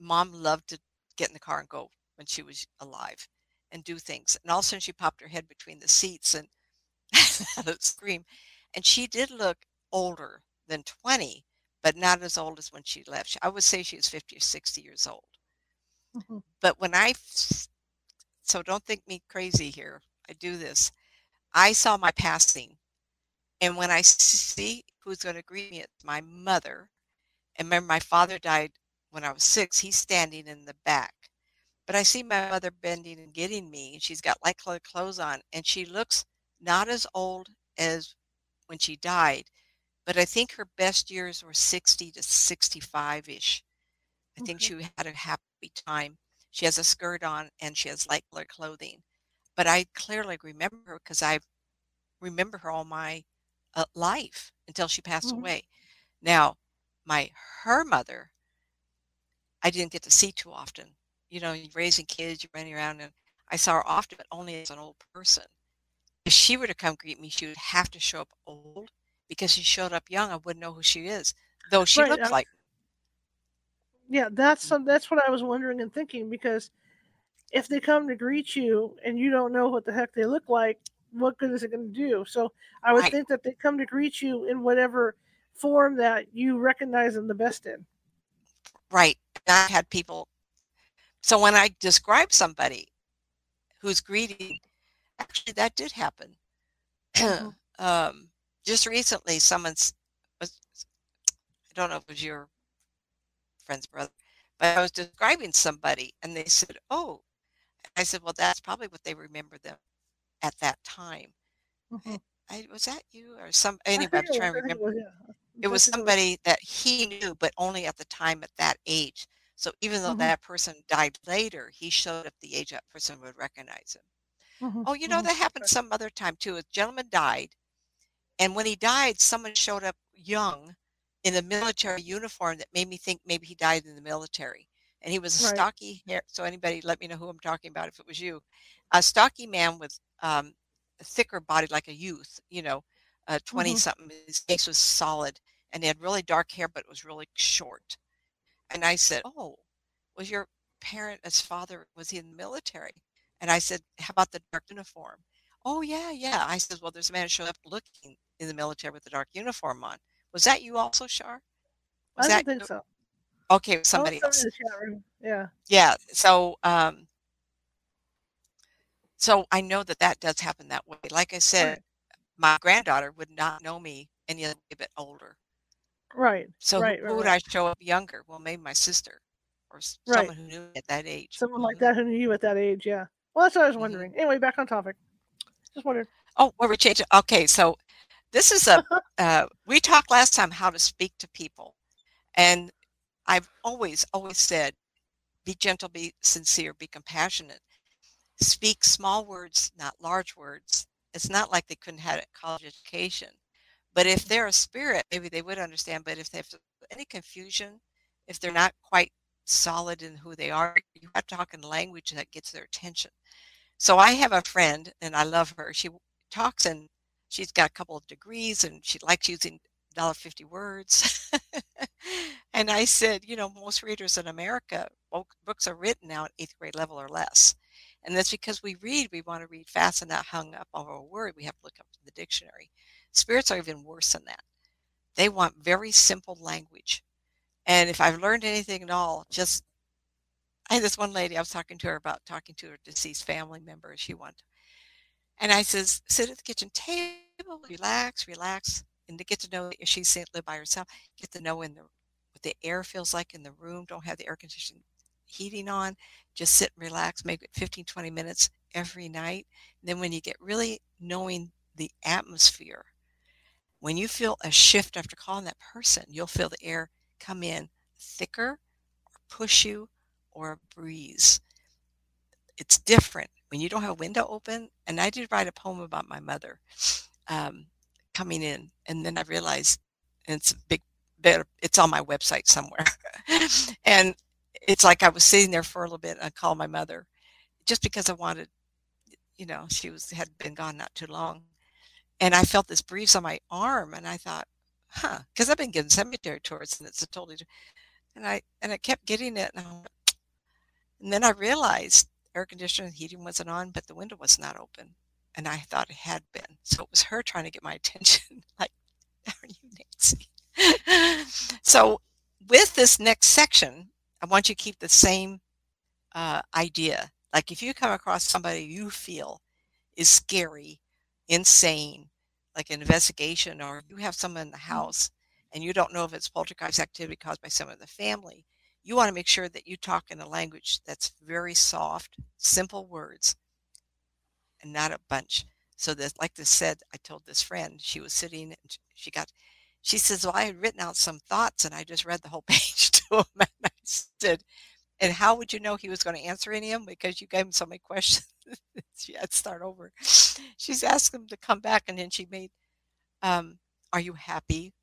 Mom loved to get in the car and go when she was alive and do things. And all of a sudden, she popped her head between the seats and scream. And she did look older than 20, but not as old as when she left. I would say she was 50 or 60 years old. Mhm. But when I, so don't think me crazy here. I do this. I saw my passing. And when I see who's going to greet me, it's my mother. And remember, my father died when I was six. He's standing in the back. But I see my mother bending and getting me, and she's got light colored clothes on, and she looks not as old as when she died, but I think her best years were 60 to 65 ish. I think she had a happy time. She has a skirt on and she has light colored clothing. But I clearly remember her because I remember her all my uh, life until she passed Mhm. away. Now, my her mother, I didn't get to see too often. You know, you're raising kids, you're running around, and I saw her often, but only as an old person. If she were to come greet me, she would have to show up old because she showed up young. I wouldn't know who she is, though she Right, looks like. Yeah, that's some, that's what I was wondering and thinking because if they come to greet you and you don't know what the heck they look like, what good is it going to do? So I would Right. think that they come to greet you in whatever form that you recognize them the best in. Right. I had people. So when I describe somebody who's greedy, actually that did happen. Mhm. um, just recently, someone's was I don't know if it was your friend's brother, but I was describing somebody, and they said, "Oh," I said, "Well, that's probably what they remember them at that time." Mhm. I was that you or some I anyway. I'm trying to remember. was, yeah. It was somebody that he knew, but only at the time at that age. So even though Mhm. that person died later, he showed up the age that person would recognize him. Mhm, Oh, you know, mhm. that happened some other time too. A gentleman died, and when he died, someone showed up young in a military uniform that made me think maybe he died in the military. And he was a Right. stocky hair. So anybody, let me know who I'm talking about if it was you. A stocky man with um, a thicker body, like a youth. You know, uh, twenty Mhm. something. His face was solid, and he had really dark hair, but it was really short. And I said, "Oh, was your parent, his father, was he in the military?" And I said, "How about the dark uniform?" Oh yeah, yeah. I said, "Well, there's a man who showed up looking in the military with the dark uniform on. Was that you also, Shar? Was I that don't think so. okay? Somebody else. in the chat room. Yeah. Yeah. So, um, so I know that that does happen that way. Like I said, Right. My granddaughter would not know me any other bit older. Right. So who, Right. who Right. would right. I show up younger? Well, maybe my sister or someone who knew me at that age. Someone like Mhm. that who knew you at that age. Yeah. Well, that's what I was Mhm. wondering. Anyway, back on topic. Just wondered. Oh, well, we changed. Okay, so this is a uh, we talked last time how to speak to people, and I've always always said, be gentle, be sincere, be compassionate. Speak small words, not large words. It's not like they couldn't have a college education, but if they're a spirit, maybe they would understand. But if they have any confusion, if they're not quite solid in who they are, you have to talk in language that gets their attention. So I have a friend, and I love her. She talks and she's got a couple of degrees, and she likes using $1.50 words. and I said, you know, most readers in America, books are written now at eighth grade level or less. And that's because we read, we want to read fast and not hung up on a word. We have to look up the dictionary. Spirits are even worse than that. They want very simple language. And if I've learned anything at all, just I had this one lady I was talking to her about talking to her deceased family member. She wanted, and I says, sit at the kitchen table, relax, relax, and to get to know if she's live by herself, get to know in the what the air feels like in the room. Don't have the air conditioning heating on. Just sit and relax. Maybe 15, 20 minutes every night. And then when you get really knowing the atmosphere, when you feel a shift after calling that person, you'll feel the air come in thicker or push you or a breeze. It's different when you don't have a window open. And I did write a poem about my mother um, coming in, and then I realized, and it's a big, bit, it's on my website somewhere, and it's like I was sitting there for a little bit, and I called my mother, just because I wanted, you know, she was had been gone not too long, and I felt this breeze on my arm, and I thought, huh, because I've been getting cemetery tours, and it's a totally, and I and I kept getting it, and went, and then I realized air conditioning and heating wasn't on, but the window was not open. And I thought it had been. So it was her trying to get my attention. like, are you Nancy? so with this next section, I want you to keep the same uh, idea. Like if you come across somebody you feel is scary, insane, like an investigation, or you have someone in the house and you don't know if it's poltergeist activity caused by someone in the family, you want to make sure that you talk in a language that's very soft, simple words, and not a bunch. So that, like this said, I told this friend she was sitting and she got, she says, "Well, I had written out some thoughts and I just read the whole page to him." And I said, "And how would you know he was going to answer any of them? Because you gave him so many questions." she had to start over. She's asked him to come back, and then she made, um, "Are you happy?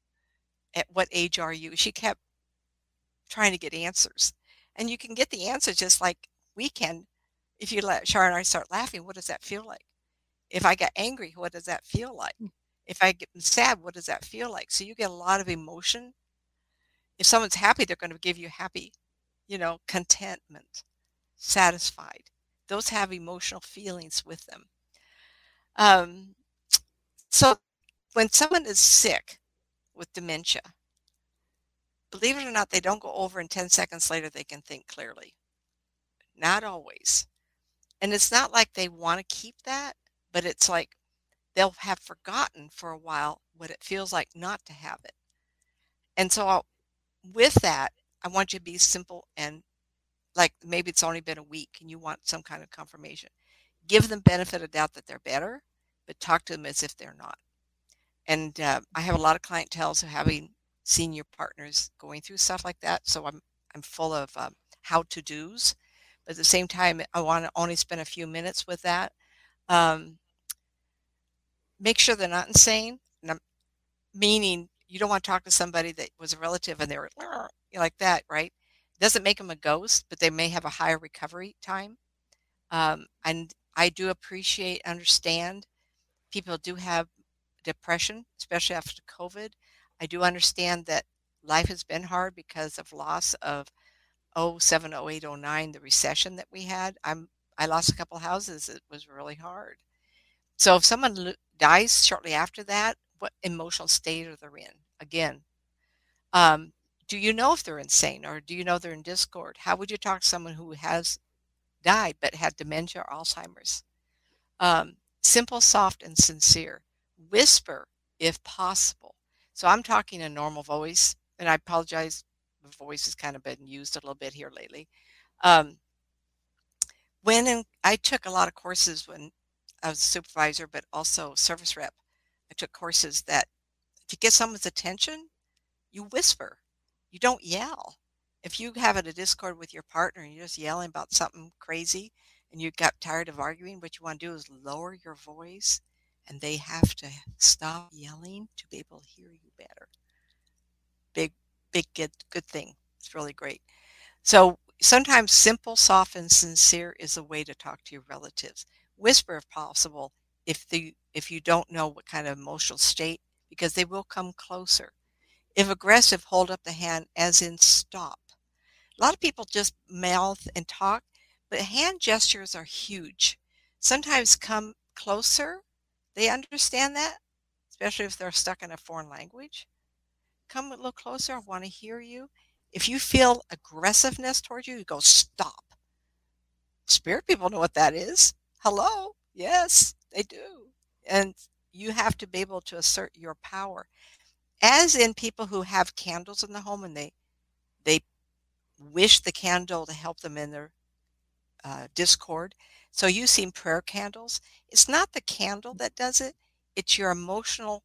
At what age are you?" She kept trying to get answers. And you can get the answer just like we can. If you let Char and I start laughing, what does that feel like? If I get angry, what does that feel like? Hmm. If I get sad, what does that feel like? So you get a lot of emotion. If someone's happy, they're going to give you happy, you know, contentment, satisfied. Those have emotional feelings with them. Um, so when someone is sick with dementia, believe it or not, they don't go over and 10 seconds later they can think clearly. Not always. And it's not like they want to keep that, but it's like they'll have forgotten for a while what it feels like not to have it. And so I'll, with that, I want you to be simple and like maybe it's only been a week and you want some kind of confirmation. Give them benefit of doubt that they're better, but talk to them as if they're not. And uh, I have a lot of clientele who having senior partners going through stuff like that. So I'm I'm full of um, how to dos, but at the same time, I want to only spend a few minutes with that. Um, make sure they're not insane. meaning you don't want to talk to somebody that was a relative and they were like that, right? Doesn't make them a ghost, but they may have a higher recovery time. Um, and I do appreciate, understand people do have depression, especially after COVID. I do understand that life has been hard because of loss of 07, 08, 09, the recession that we had. I'm I lost a couple houses. It was really hard. So if someone dies shortly after that, what emotional state are they in? Again, um, do you know if they're insane or do you know they're in discord? How would you talk to someone who has died but had dementia or Alzheimer's? Um, simple, soft, and sincere. Whisper if possible. So I'm talking a normal voice, and I apologize. The voice has kind of been used a little bit here lately. Um, when in, I took a lot of courses when I was a supervisor, but also service rep, I took courses that to get someone's attention, you whisper, you don't yell. If you have a discord with your partner and you're just yelling about something crazy and you got tired of arguing, what you want to do is lower your voice and they have to stop yelling to be able to hear you better. Big, big, good, good thing. It's really great. So sometimes simple, soft, and sincere is a way to talk to your relatives. Whisper if possible if the if you don't know what kind of emotional state, because they will come closer. If aggressive, hold up the hand as in stop. A lot of people just mouth and talk, but hand gestures are huge. Sometimes come closer they understand that, especially if they're stuck in a foreign language. Come a little closer. I want to hear you. If you feel aggressiveness towards you, you go stop. Spirit people know what that is. Hello. Yes, they do. And you have to be able to assert your power. As in people who have candles in the home and they they wish the candle to help them in their uh, discord. So you've seen prayer candles. It's not the candle that does it, it's your emotional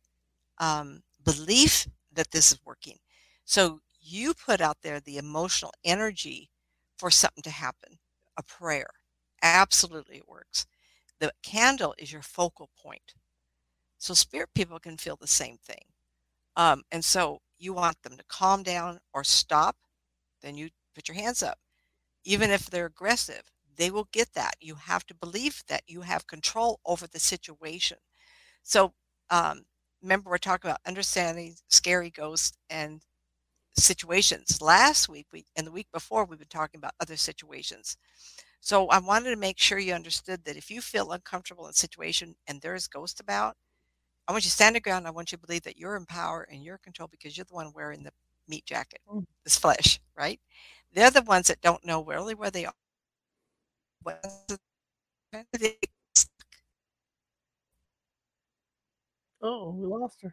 um, belief that this is working. So you put out there the emotional energy for something to happen, a prayer. Absolutely, it works. The candle is your focal point. So spirit people can feel the same thing. Um, and so you want them to calm down or stop, then you put your hands up. Even if they're aggressive, they will get that. You have to believe that you have control over the situation. So um, remember, we're talking about understanding scary ghosts and situations. Last week, we and the week before, we've been talking about other situations. So I wanted to make sure you understood that if you feel uncomfortable in a situation and there's ghosts about, I want you to stand the ground. I want you to believe that you're in power and you're in control because you're the one wearing the meat jacket, mm. this flesh, right? They're the ones that don't know really where they are Oh, we lost her.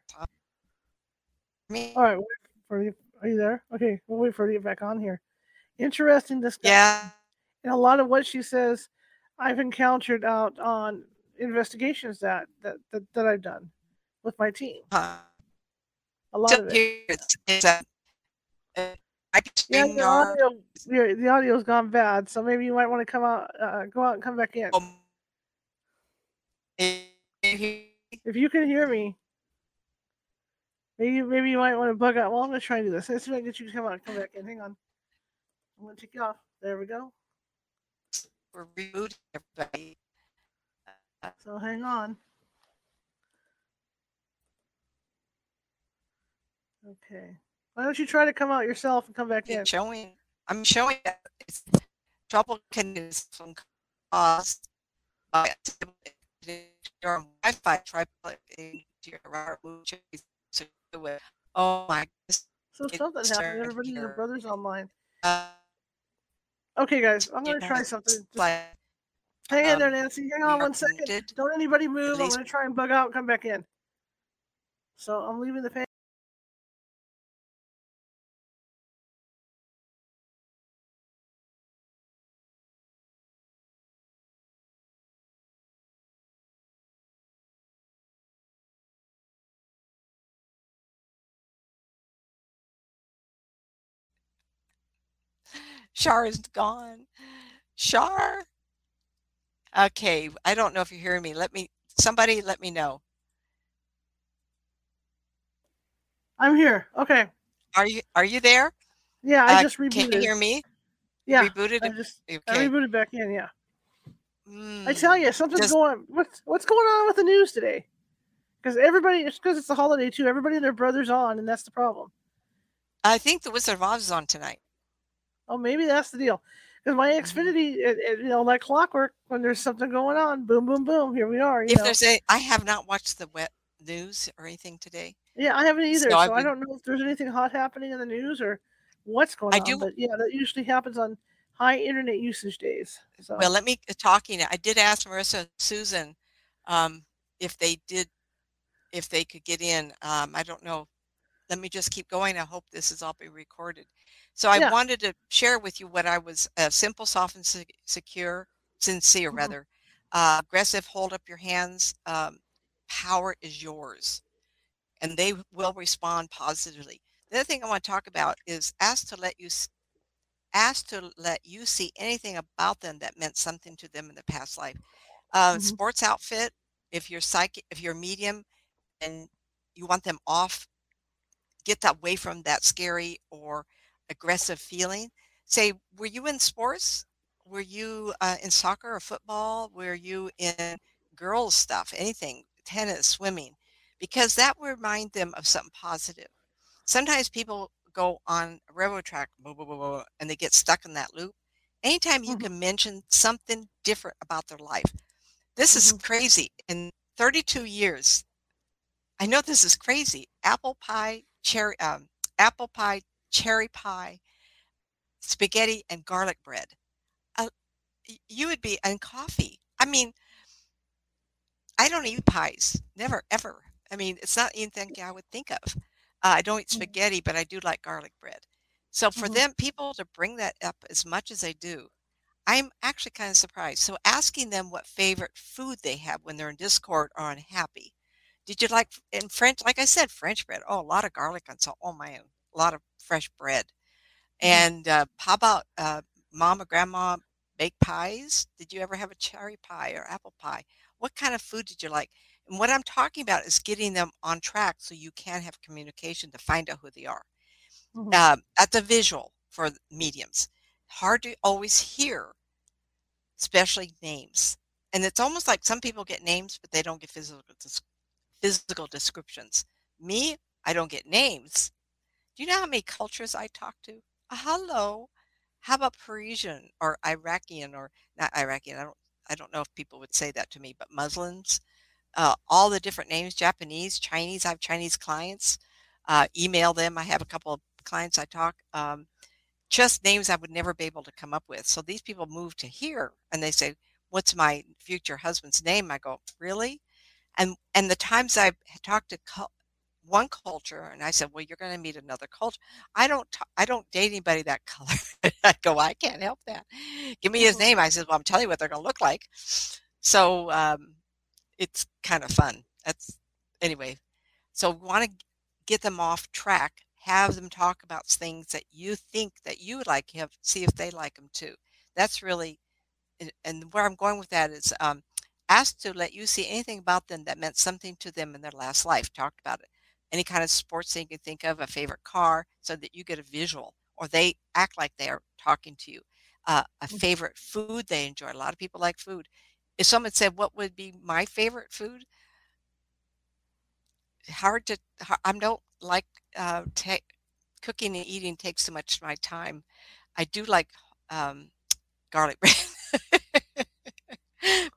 Me. All right, wait for you. Are you there? Okay, we'll wait for you to get back on here. interesting discussion. Yeah. And a lot of what she says, I've encountered out on investigations that that that, that I've done with my team. A lot of it. it's, it's a, a I can Yeah, the audio, the, the audio's gone bad, so maybe you might want to come out, uh, go out and come back in. if- If you can hear me, maybe maybe you might want to bug out. Well, I'm gonna try and do this. Let's see if I can get you to come out and come back in. Hang on. I'm gonna take you off. There we go. We're rebooting everybody. So hang on. Okay. Why don't you try to come out yourself and come back in? Showing. I'm showing that it's trouble can some cause by your Wi-Fi. Try plugging to your router. move changes to do it. Oh my goodness. So something happened. Everybody, here. brother's online. Uh, Okay, guys, I'm gonna try something. Just like, hang in there, um, Nancy. Hang on one second. Don't anybody move. I'm gonna try and bug out and come back in. So I'm leaving the page. Shar is gone. Char. Okay, I don't know if you're hearing me. Let me. Somebody, let me know. I'm here. Okay. Are you Are you there? Yeah, I Uh, just rebooted. Can you hear me? Yeah, Rebooted. I just I rebooted back in. Yeah. I Mm, tell you, something's Just- going. What's what's going on with the news today? Because everybody, it's because it's the holiday too. Everybody and their brothers on, and that's the problem. I think the Wizard of Oz is on tonight. Oh, maybe that's the deal. Because my Mhm. Xfinity, it, it, you know, like clockwork, when there's something going on, boom, boom, boom, here we are. You If know. there's a, I have not watched the wet news or anything today. Yeah, I haven't either, So so, I I don't know if there's anything hot happening in the news or what's going I on. do- But yeah, that usually happens on high internet usage days. So Well, let me uh, talking. I did ask Marissa and Susan um, if they did, if they could get in. Um, I don't know. Let me just keep going. I hope this is all be recorded. So I Yeah. wanted to share with you what I was uh, simple, soft, and se- secure, sincere Mhm. rather. Uh, aggressive. Hold up your hands. Um, power is yours, and they will respond positively. The other thing I want to talk about is ask to let you ask to let you see anything about them that meant something to them in the past life. Uh, Mhm. Sports outfit, if you're psychic, if you're medium and you want them off, get that away from that scary or aggressive feeling. Say, were you in sports? Were you uh, in soccer or football? Were you in girls stuff, anything, tennis, swimming? Because that will remind them of something positive. Sometimes people go on a railroad track blah, blah, blah, and they get stuck in that loop. Anytime you Mhm. can mention something different about their life, this is Mhm. crazy. In 32 years, I know this is crazy. Apple pie, cherry, um, apple pie, cherry pie, spaghetti, and garlic bread. Uh, you would be and coffee. I mean, I don't eat pies. Never, ever. I mean, it's not anything I would think of. Uh, I don't eat Mhm. spaghetti, but I do like garlic bread. So for Mhm. them, people to bring that up as much as they do, I'm actually kind of surprised. So asking them what favorite food they have when they're in discord or unhappy. Did you like in French? Like I said, French bread. Oh, a lot of garlic and salt. Oh my, a lot of fresh bread. Mhm. And uh, how about uh, mom or grandma baked pies? Did you ever have a cherry pie or apple pie? What kind of food did you like? And what I'm talking about is getting them on track so you can have communication to find out who they are. Mhm. Um, that's a visual for mediums. Hard to always hear, especially names. And it's almost like some people get names, but they don't get physical physical descriptions. Me, I don't get names. Do you know how many cultures I talk to? Hello. How about Parisian or Iraqian or not Iraqian? I don't I don't know if people would say that to me, but Muslims, uh, all the different names, Japanese, Chinese. I have Chinese clients. Uh, email them. I have a couple of clients I talk. Um, just names I would never be able to come up with. So these people move to here and they say, "What's my future husband's name?" I go, "Really?" And and the times I've talked to one culture and I said, "Well, you're going to meet another culture." I don't t- I don't date anybody that color I go, I can't help that. Give me his Mhm. name. I said, Well, I'm telling you what they're going to look like. So um, it's kind of fun. That's anyway. So we want to get them off track. Have them talk about things that you think that you would like. Have see if they like them too. That's really, and- and where I'm going with that is um, ask to let you see anything about them that meant something to them in their last life. Talked about it. Any kind of sports thing you can think of, a favorite car, so that you get a visual, or they act like they are talking to you. Uh, a Mhm. favorite food they enjoy. A lot of people like food. If someone said, "What would be my favorite food?" hard to I don't like uh ta cooking and eating takes so much of my time. I do like um garlic bread.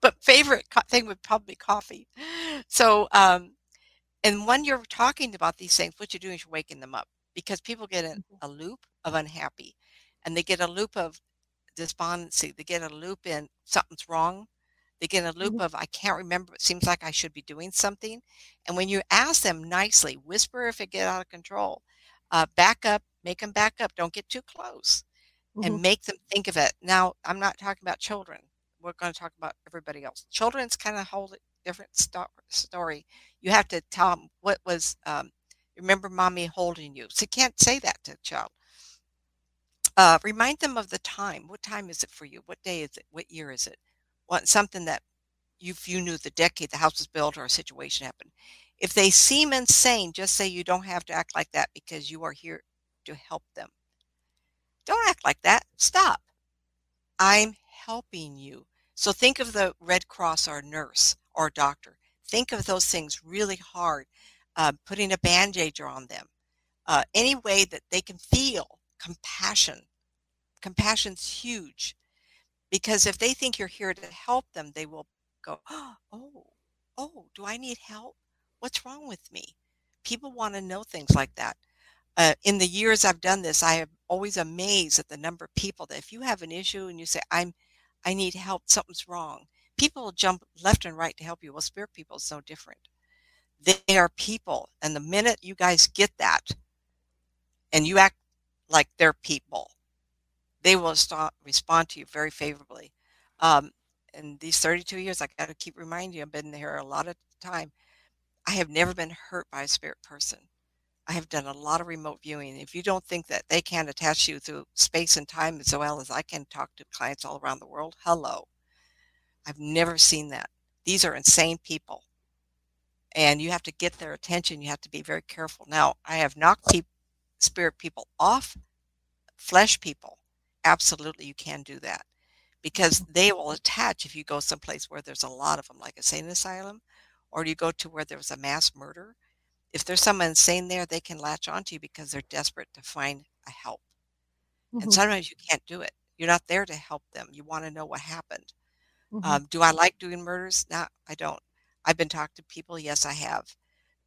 but favorite co- thing would probably be coffee. So um and when you're talking about these things, what you're doing is you're waking them up because people get in Mhm. a loop of unhappy and they get a loop of despondency. They get a loop in something's wrong. They get a loop Mhm. of I can't remember. It seems like I should be doing something. And when you ask them nicely, whisper if it get out of control, uh, back up, make them back up. Don't get too close Mhm. and make them think of it. Now, I'm not talking about children. We're going to talk about everybody else. Children's kind of whole different sto- story. You have to tell them what was. Um, remember, mommy holding you. So you can't say that to a child. Uh, remind them of the time. What time is it for you? What day is it? What year is it? What something that you you knew the decade the house was built or a situation happened. If they seem insane, just say you don't have to act like that because you are here to help them. Don't act like that. Stop. I'm helping you. So think of the Red Cross or nurse or doctor. Think of those things really hard. Uh, putting a bandage on them. Uh, any way that they can feel compassion. Compassion's huge because if they think you're here to help them, they will go, oh, oh, do I need help? What's wrong with me? People want to know things like that. Uh, in the years I've done this, I am always amazed at the number of people that if you have an issue and you say, I'm, I need help, something's wrong, people jump left and right to help you. Well, spirit people is no different. They are people. And the minute you guys get that and you act like they're people, they will start, respond to you very favorably. Um, in these 32 years, I got to keep reminding you, I've been here a lot of time. I have never been hurt by a spirit person. I have done a lot of remote viewing. If you don't think that they can attach you through space and time as well as I can talk to clients all around the world, hello. I've never seen that. These are insane people. And you have to get their attention. You have to be very careful. Now, I have knocked peop spirit people off, flesh people. Absolutely, you can do that because they will attach if you go someplace where there's a lot of them, like a sane asylum, or you go to where there was a mass murder. If there's someone insane there, they can latch onto you because they're desperate to find a help. And Mhm. sometimes you can't do it. You're not there to help them. You want to know what happened. Mhm. Um, do I like doing murders? No, I don't. I've been talked to people. Yes, I have.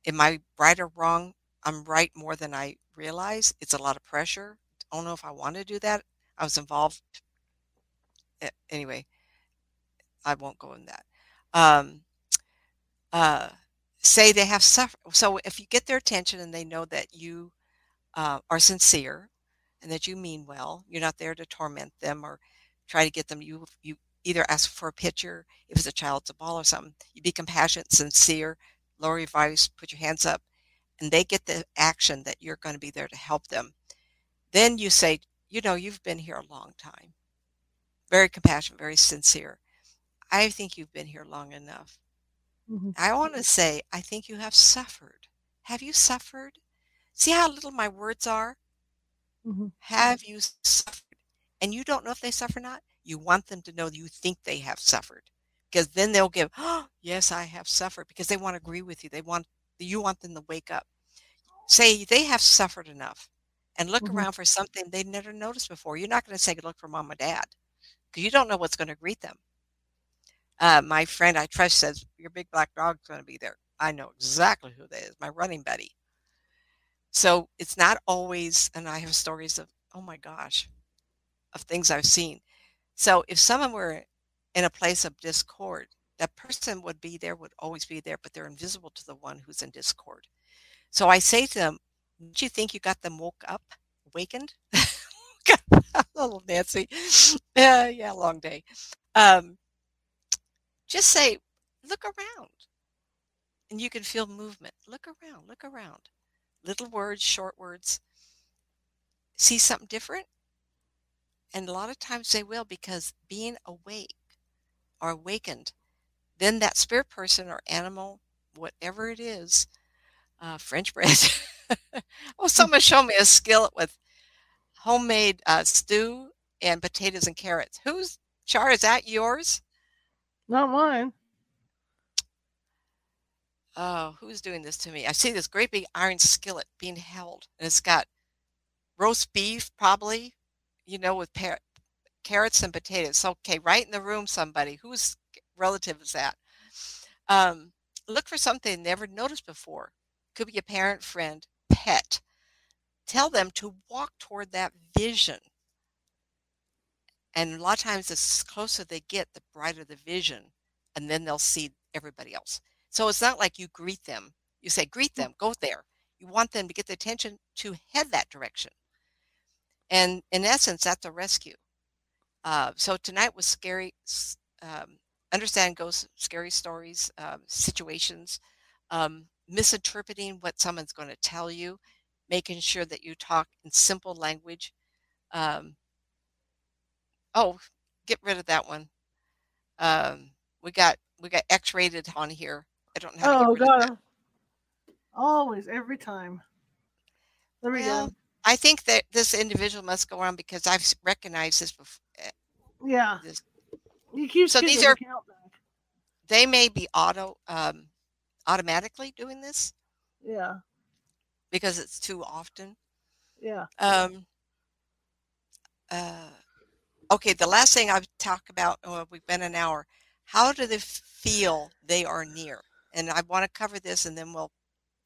Am I right or wrong? I'm right more than I realize. It's a lot of pressure. I don't know if I want to do that. I was involved. Anyway, I won't go in that. Um, uh, say they have suffered. So if you get their attention and they know that you uh, are sincere and that you mean well, you're not there to torment them or try to get them. You you either ask for a picture if it's a child, it's a ball or something. You be compassionate, sincere, lower your voice, put your hands up, and they get the action that you're going to be there to help them. Then you say, you know, you've been here a long time. Very compassionate, very sincere. I think you've been here long enough. Mhm. I want to say, I think you have suffered. Have you suffered? See how little my words are? Mhm. Have you suffered? And you don't know if they suffer or not. You want them to know you think they have suffered. Because then they'll give, oh, yes, I have suffered, because they want to agree with you. They want you want them to wake up. Say they have suffered enough and look Mhm. around for something they'd never noticed before. You're not going to say look for mom or dad because you don't know what's going to greet them. Uh, my friend I trust says your big black dog's going to be there. I know exactly who that is. My running buddy. So it's not always, and I have stories of oh my gosh, of things I've seen. So if someone were in a place of discord, that person would be there, would always be there, but they're invisible to the one who's in discord. So I say to them, "Don't you think you got them woke up, awakened?" A little Nancy. Yeah, yeah, long day. Um, just say, look around. And you can feel movement. Look around, look around. Little words, short words. See something different? And a lot of times they will because being awake or awakened, then that spirit person or animal, whatever it is, uh, French bread. oh, someone showed me a skillet with homemade uh, stew and potatoes and carrots. Whose char is that yours? Not mine. Oh, who's doing this to me? I see this great big iron skillet being held, and it's got roast beef, probably, you know, with par- carrots and potatoes. Okay, right in the room, somebody. Whose relative is that? Um, look for something never noticed before. Could be a parent, friend, pet. Tell them to walk toward that vision. And a lot of times, the closer they get, the brighter the vision, and then they'll see everybody else. So it's not like you greet them. You say, greet mm. them, go there. You want them to get the attention to head that direction. And in essence, that's a rescue. Uh, so tonight was scary. Um, understand ghost scary stories, um, situations, um, misinterpreting what someone's going to tell you, making sure that you talk in simple language. Um, oh, get rid of that one. Um, we got we got X-rated on here. I don't know. oh God! Always, every time. There we well, go. I think that this individual must go on because I've recognized this before. Eh, yeah. This. You keep so these are. They may be auto um, automatically doing this. Yeah. Because it's too often. Yeah. Um. Uh. Okay. The last thing I've talked about. Oh, we've been an hour. How do they feel they are near? And I want to cover this, and then we'll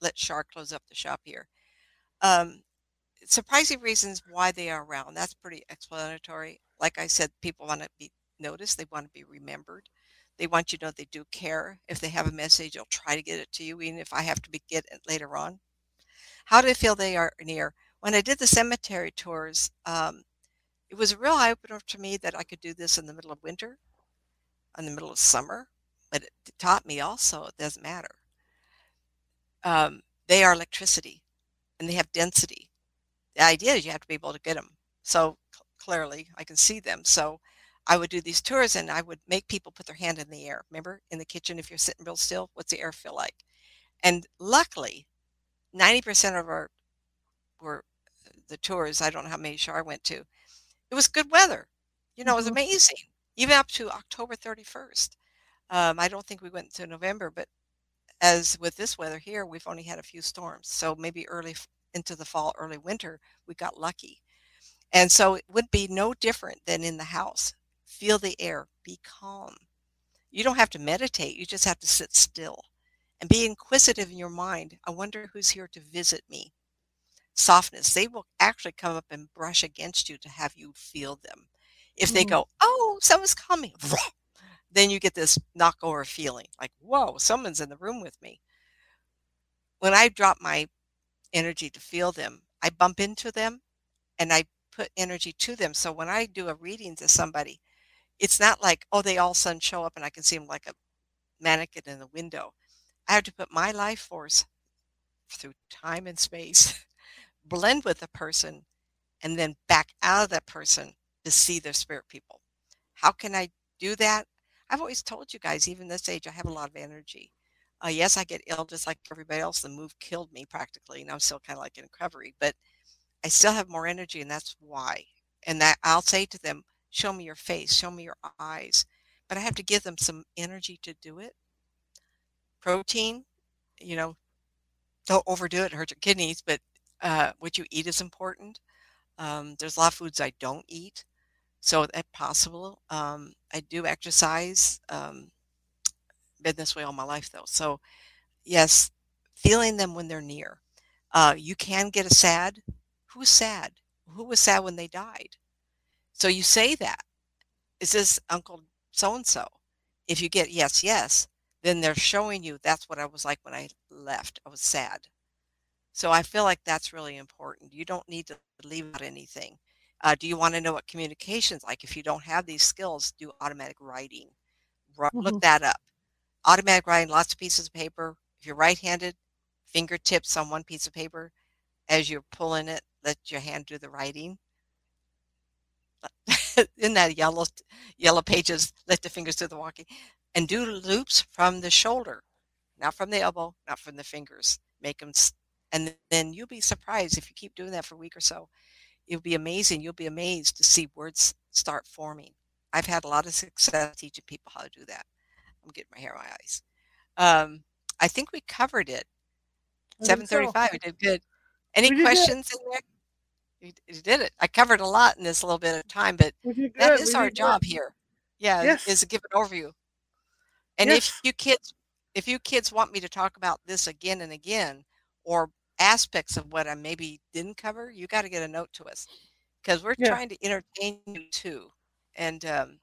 let Shar close up the shop here. Um, surprising reasons why they are around. That's pretty explanatory. Like I said, people want to be noticed. They want to be remembered. They want you to know they do care. If they have a message, they'll try to get it to you, even if I have to be, get it later on. How do they feel they are near? When I did the cemetery tours, um, it was a real eye opener to me that I could do this in the middle of winter, in the middle of summer, but it taught me also it doesn't matter. Um, they are electricity and they have density. The idea is you have to be able to get them. So clearly, I can see them. So I would do these tours and I would make people put their hand in the air. Remember in the kitchen, if you're sitting real still, what's the air feel like? And luckily, 90% of our were the tours, I don't know how many Shar went to, it was good weather. You know, it was mm-hmm. amazing, even up to October 31st. Um, I don't think we went to November, but as with this weather here, we've only had a few storms. So maybe early into the fall, early winter, we got lucky. And so it would be no different than in the house. Feel the air, be calm. You don't have to meditate, you just have to sit still and be inquisitive in your mind. I wonder who's here to visit me. Softness, they will actually come up and brush against you to have you feel them. If they mm. go, oh, someone's coming, then you get this knockover feeling like, whoa, someone's in the room with me. When I drop my energy to feel them, I bump into them and I put energy to them. So when I do a reading to somebody, it's not like, oh, they all of a sudden show up and I can see them like a mannequin in the window. I have to put my life force through time and space, blend with the person, and then back out of that person to see their spirit people. How can I do that? I've always told you guys, even this age, I have a lot of energy. Uh, yes, I get ill just like everybody else. The move killed me practically, and I'm still kind of like in recovery, but I still have more energy, and that's why. And that I'll say to them, show me your face, show me your eyes. But I have to give them some energy to do it. Protein, you know, don't overdo it, hurt your kidneys, but uh, what you eat is important. Um, there's a lot of foods I don't eat. So if possible, um, I do exercise. Um, been this way all my life though. So yes, feeling them when they're near. Uh, you can get a sad. Who's sad? Who was sad when they died? So you say that. Is this Uncle so and so? If you get yes, yes, then they're showing you that's what I was like when I left. I was sad. So I feel like that's really important. You don't need to leave out anything Uh, do you want to know what communications like? If you don't have these skills, do automatic writing. Look that up. Automatic writing, lots of pieces of paper. If you're right-handed, fingertips on one piece of paper. As you're pulling it, let your hand do the writing. in that yellow yellow pages, let the fingers do the walking, and do loops from the shoulder, not from the elbow, not from the fingers. Make them, and then you'll be surprised if you keep doing that for a week or so. It'll be amazing. You'll be amazed to see words start forming. I've had a lot of success teaching people how to do that. I'm getting my hair in my eyes. Um, I think we covered it. Seven thirty-five. so. We did good. Any did questions in there? You, you did it. I covered a lot in this little bit of time, but that is we our did good. job here. Yeah, Yes. is to give an overview. And Yes. if you kids, if you kids want me to talk about this again and again, or aspects of what I maybe didn't cover, you got to get a note to us because we're Yeah. trying to entertain you too. And um,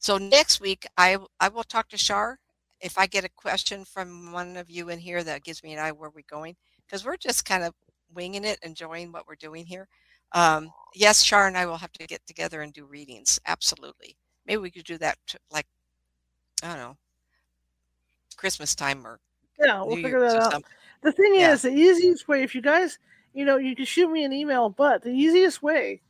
so next week, I I will talk to Shar. If I get a question from one of you in here, that gives me an eye where we're going because we're just kind of winging it, enjoying what we're doing here. Um, yes, Shar and I will have to get together and do readings. Absolutely. Maybe we could do that t- like I don't know, Christmas time or Yeah, we'll New figure Year's that out. The thing Yeah. is, the easiest way, if you guys, you know, you can shoot me an email, but the easiest way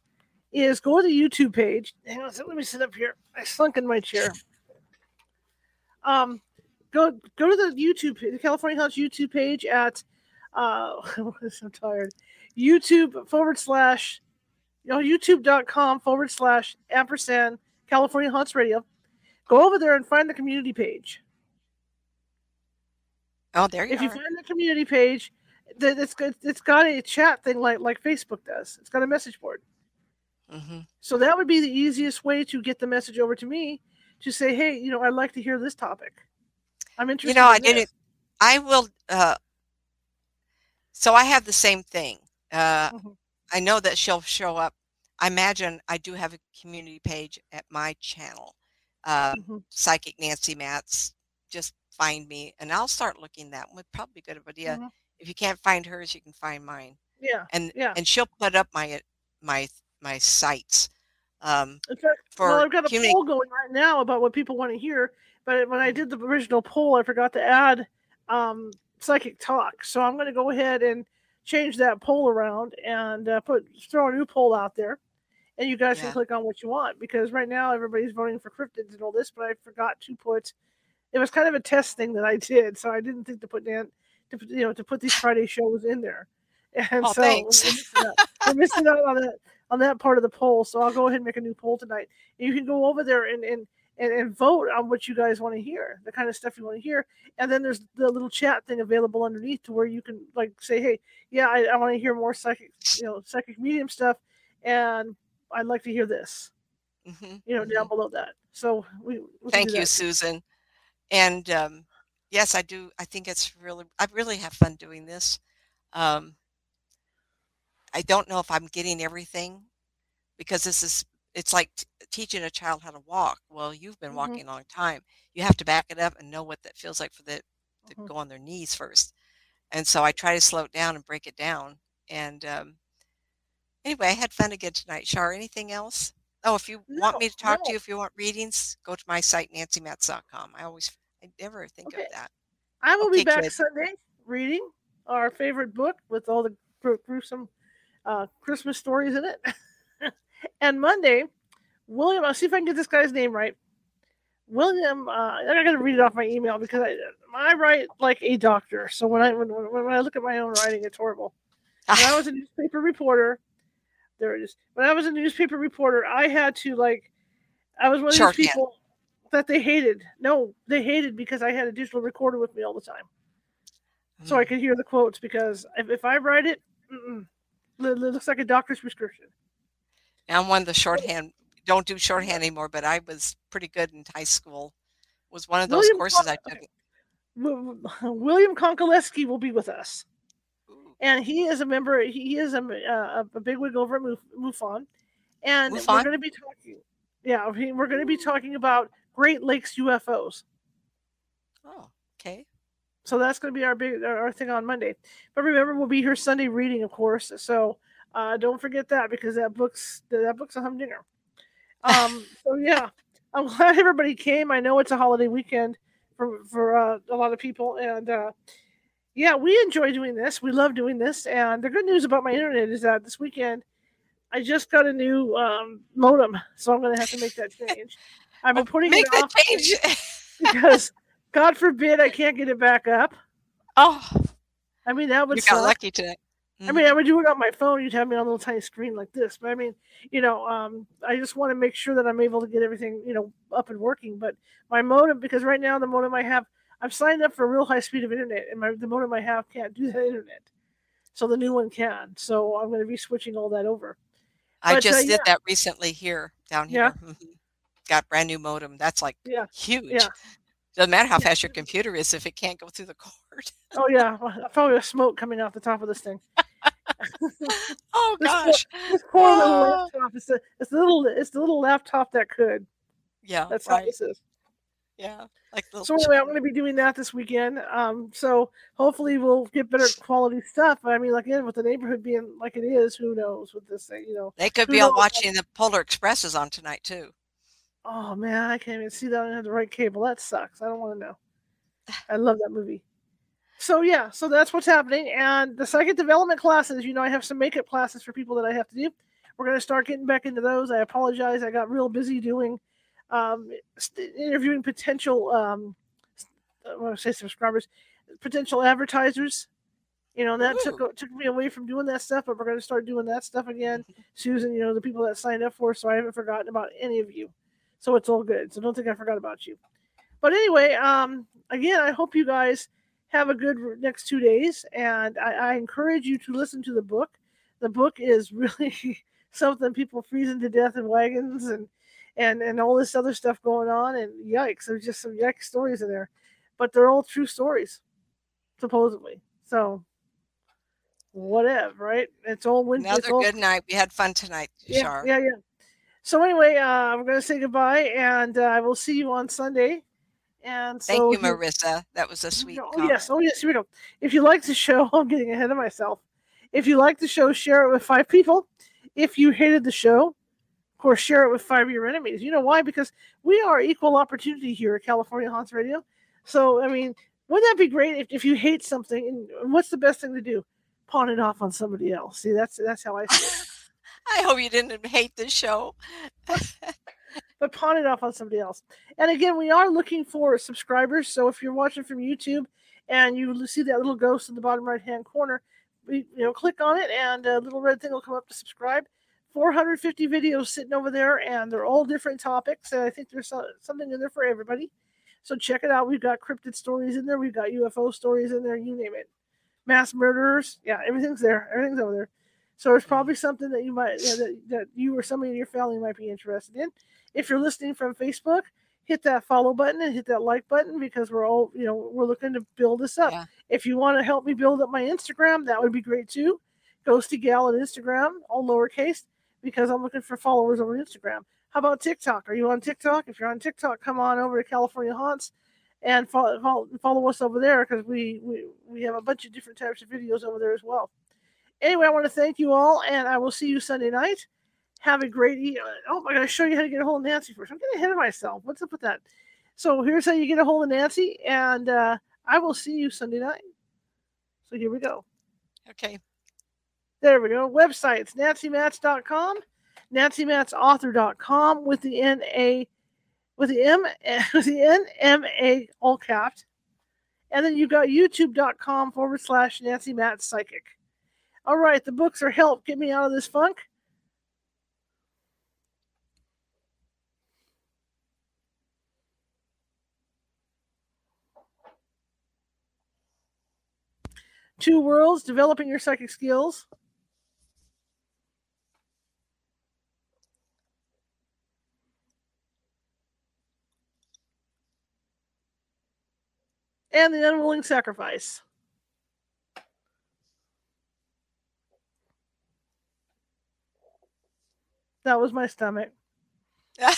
is go to the YouTube page. Hang on, let me sit up here. I slunk in my chair. Um, go go to the YouTube, the California Haunts YouTube page at, uh, I'm tired. YouTube forward slash, you know, YouTube.com forward slash ampersand California Haunts Radio. Go over there and find the community page. Oh, there you go if you find the community page, that it's got it's got a chat thing like like Facebook does. It's got a message board. So that would be the easiest way to get the message over to me to say, hey, you know, I'd like to hear this topic. I'm interested. You know, I in didn't. this." I will. Uh, so I have the same thing. Uh, Mhm. I know that she'll show up. I imagine I do have a community page at my channel, uh, Mhm. Psychic Nancy Mats. Just find me, and I'll start looking. That would probably be a good idea. Mhm. If you can't find hers, you can find mine, Yeah. and Yeah. and she'll put up my my my sites. Um, fact, for well, I've got a poll going right now about what people want to hear. But when I did the original poll, I forgot to add um, psychic talk. So I'm going to go ahead and change that poll around and uh, put throw a new poll out there. And you guys Yeah. can click on what you want because right now everybody's voting for cryptids and all this. But I forgot to put. It was kind of a test thing that I did, so I didn't think to put Dan, to put- you know, to put these Friday shows in there. And Oh, so thanks. we're missing out- we're missing out on that on that part of the poll. So I'll go ahead and make a new poll tonight. And you can go over there and and, and, and vote on what you guys want to hear, the kind of stuff you want to hear. And then there's the little chat thing available underneath to where you can like say, hey, yeah, I, I want to hear more psychic, you know, psychic medium stuff, and I'd like to hear this, mhm, you know, mhm. down below that. So we, we Thank you. Susan. And um, yes, I do. I think it's really, I really have fun doing this. Um, I don't know if I'm getting everything because this is, it's like t- teaching a child how to walk. Well, you've been Mhm. walking a long time. You have to back it up and know what that feels like for the to Mhm. go on their knees first. And so I try to slow it down and break it down. And um, anyway, I had fun again tonight. Shar, anything else? Oh, if you want me to talk no. to you, if you want readings, go to my site, nancymatz.com. I always, I never think Okay. of that. I will be back kid. Sunday reading our favorite book with all the gru- gruesome uh, Christmas stories in it. and Monday, William, I'll see if I can get this guy's name right. William, uh, I'm going to read it off my email because I, I write like a doctor. So when I when, when, I look at my own writing, it's horrible. When I was a newspaper reporter, there it is. When I was a newspaper reporter, I had to like, I was one of these Shorthand. people that they hated. No, they hated because I had a digital recorder with me all the time so I Mm. could hear the quotes because if, if I write it looks like a doctor's prescription. I'm one of the shorthand, don't do shorthand anymore, but I was pretty good in high school. Was one of those William courses Faulk- I took. William Konkolesky will be with us, Ooh, and he is a member. He is a, a, a bigwig over at MUFON, and we're going to be talking. Yeah, we're going to be talking about Great Lakes UFOs. Oh, okay. So that's going to be our big our thing on Monday. But remember, we'll be here Sunday reading, of course. So Uh, don't forget that because that book's that book's a humdinger. Um, so yeah, I'm glad everybody came. I know it's a holiday weekend for for uh, a lot of people, and uh, yeah, we enjoy doing this. We love doing this. And the good news about my internet is that this weekend I just got a new um, modem, so I'm going to have to make that change. I've been putting Make it off change. because God forbid I can't get it back up. oh, I mean that would you got suck. lucky today. I mean, I would do it on my phone. You'd have me on a little tiny screen like this. But I mean, you know, um, I just want to make sure that I'm able to get everything, you know, up and working. But my modem, because right now the modem I have, I've signed up for a real high speed of internet, and my the modem I have can't do that internet. So the new one can. So I'm going to be switching all that over. I but, uh, just did yeah. that recently here down Yeah. here. Mhm. Got brand new modem. That's like Yeah. huge. Yeah. Doesn't matter how fast your computer is if it can't go through the cord. Oh yeah, well, probably a smoke coming off the top of this thing. Oh gosh. This poor little Ah. laptop. It's a, it's the little it's the little laptop that could. Yeah. That's how this is. Yeah. Like little So anyway, I'm going to be doing that this weekend. Um, so hopefully we'll get better quality stuff. I mean, like again, with the neighborhood being like it is, who knows with this thing? You know. They could who be all watching the Polar Expresses on tonight too. Oh man, I can't even see that. I don't have the right cable. That sucks. I don't want to know. I love that movie. So yeah, so that's what's happening. And the psychic development classes, you know, I have some makeup classes for people that I have to do. We're going to start getting back into those. I apologize. I got real busy doing um, st- interviewing potential, um, I want to say subscribers, potential advertisers. You know, and that took took me away from doing that stuff, but we're going to start doing that stuff again. Susan, you know, the people that signed up for, so I haven't forgotten about any of you. So it's all good. So don't think I forgot about you. But anyway, um, again, I hope you guys have a good next two days, and I, I encourage you to listen to the book. The book is really something people freezing to death in wagons and and and all this other stuff going on. And yikes, there's just some yikes stories in there, but they're all true stories, supposedly. So whatever, right? It's all win- it's Another all good night. We had fun tonight, yeah, yeah, yeah. So anyway, uh, I'm going to say goodbye, and uh, I will see you on Sunday. And Thank so you, if you- Marissa. That was a sweet Oh comment. yes, oh yes. Here we go. If you like the show, I'm getting ahead of myself. If you like the show, share it with five people. If you hated the show, of course, share it with five of your enemies. You know why? Because we are equal opportunity here at California Haunts Radio. So I mean, wouldn't that be great if, if you hate something? And what's the best thing to do? Pawn it off on somebody else. See, that's that's how I feel. I hope you didn't hate the show. but pawn it off on somebody else. And again, we are looking for subscribers. So if you're watching from YouTube and you see that little ghost in the bottom right hand corner, you know, click on it and a little red thing will come up to subscribe. 450 videos sitting over there, and they're all different topics. And I think there's something in there for everybody. So check it out. We've got cryptid stories in there. We've got UFO stories in there. You name it. Mass murderers. Yeah, everything's there. Everything's over there. So it's probably something that you might yeah, that, that you or somebody in your family might be interested in. If you're listening from Facebook, hit that follow button and hit that like button because we're all you know we're looking to build this up. Yeah. If you want to help me build up my Instagram, that would be great too. Ghosty Gal on Instagram, all lowercase, because I'm looking for followers over Instagram. How about TikTok? Are you on TikTok? If you're on TikTok, come on over to California Haunts and follow follow, follow us over there because we, we we have a bunch of different types of videos over there as well. Anyway, I want to thank you all, and I will see you Sunday night. Have a great e- Oh, I got to show you how to get a hold of Nancy first. I'm getting ahead of myself. What's up with that? So here's how you get a hold of Nancy, and uh, I will see you Sunday night. So here we go. Okay. There we go. Websites nancymats.com, nancymatsauthor.com with the N A with the M with the N M A all capped. And then you've got youtube.com forward slash Nancy Matt Psychic. All right, the books are help get me out of this funk. Two worlds, developing your psychic skills. and the unwilling sacrifice. That was my stomach. I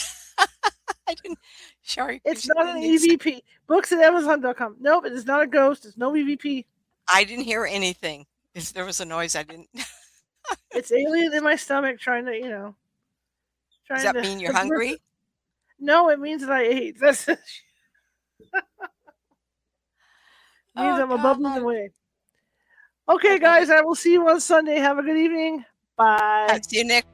didn't. Sorry. It's not an EVP. Books at Amazon.com. Nope, it is not a ghost. It's no EVP. I didn't hear anything. If there was a noise, I didn't. it's alien in my stomach trying to, you know. Does that mean you're hungry? No, it means that I ate. That's it means oh, I'm above the way. Okay, guys, I will see you on Sunday. Have a good evening. Bye. See you next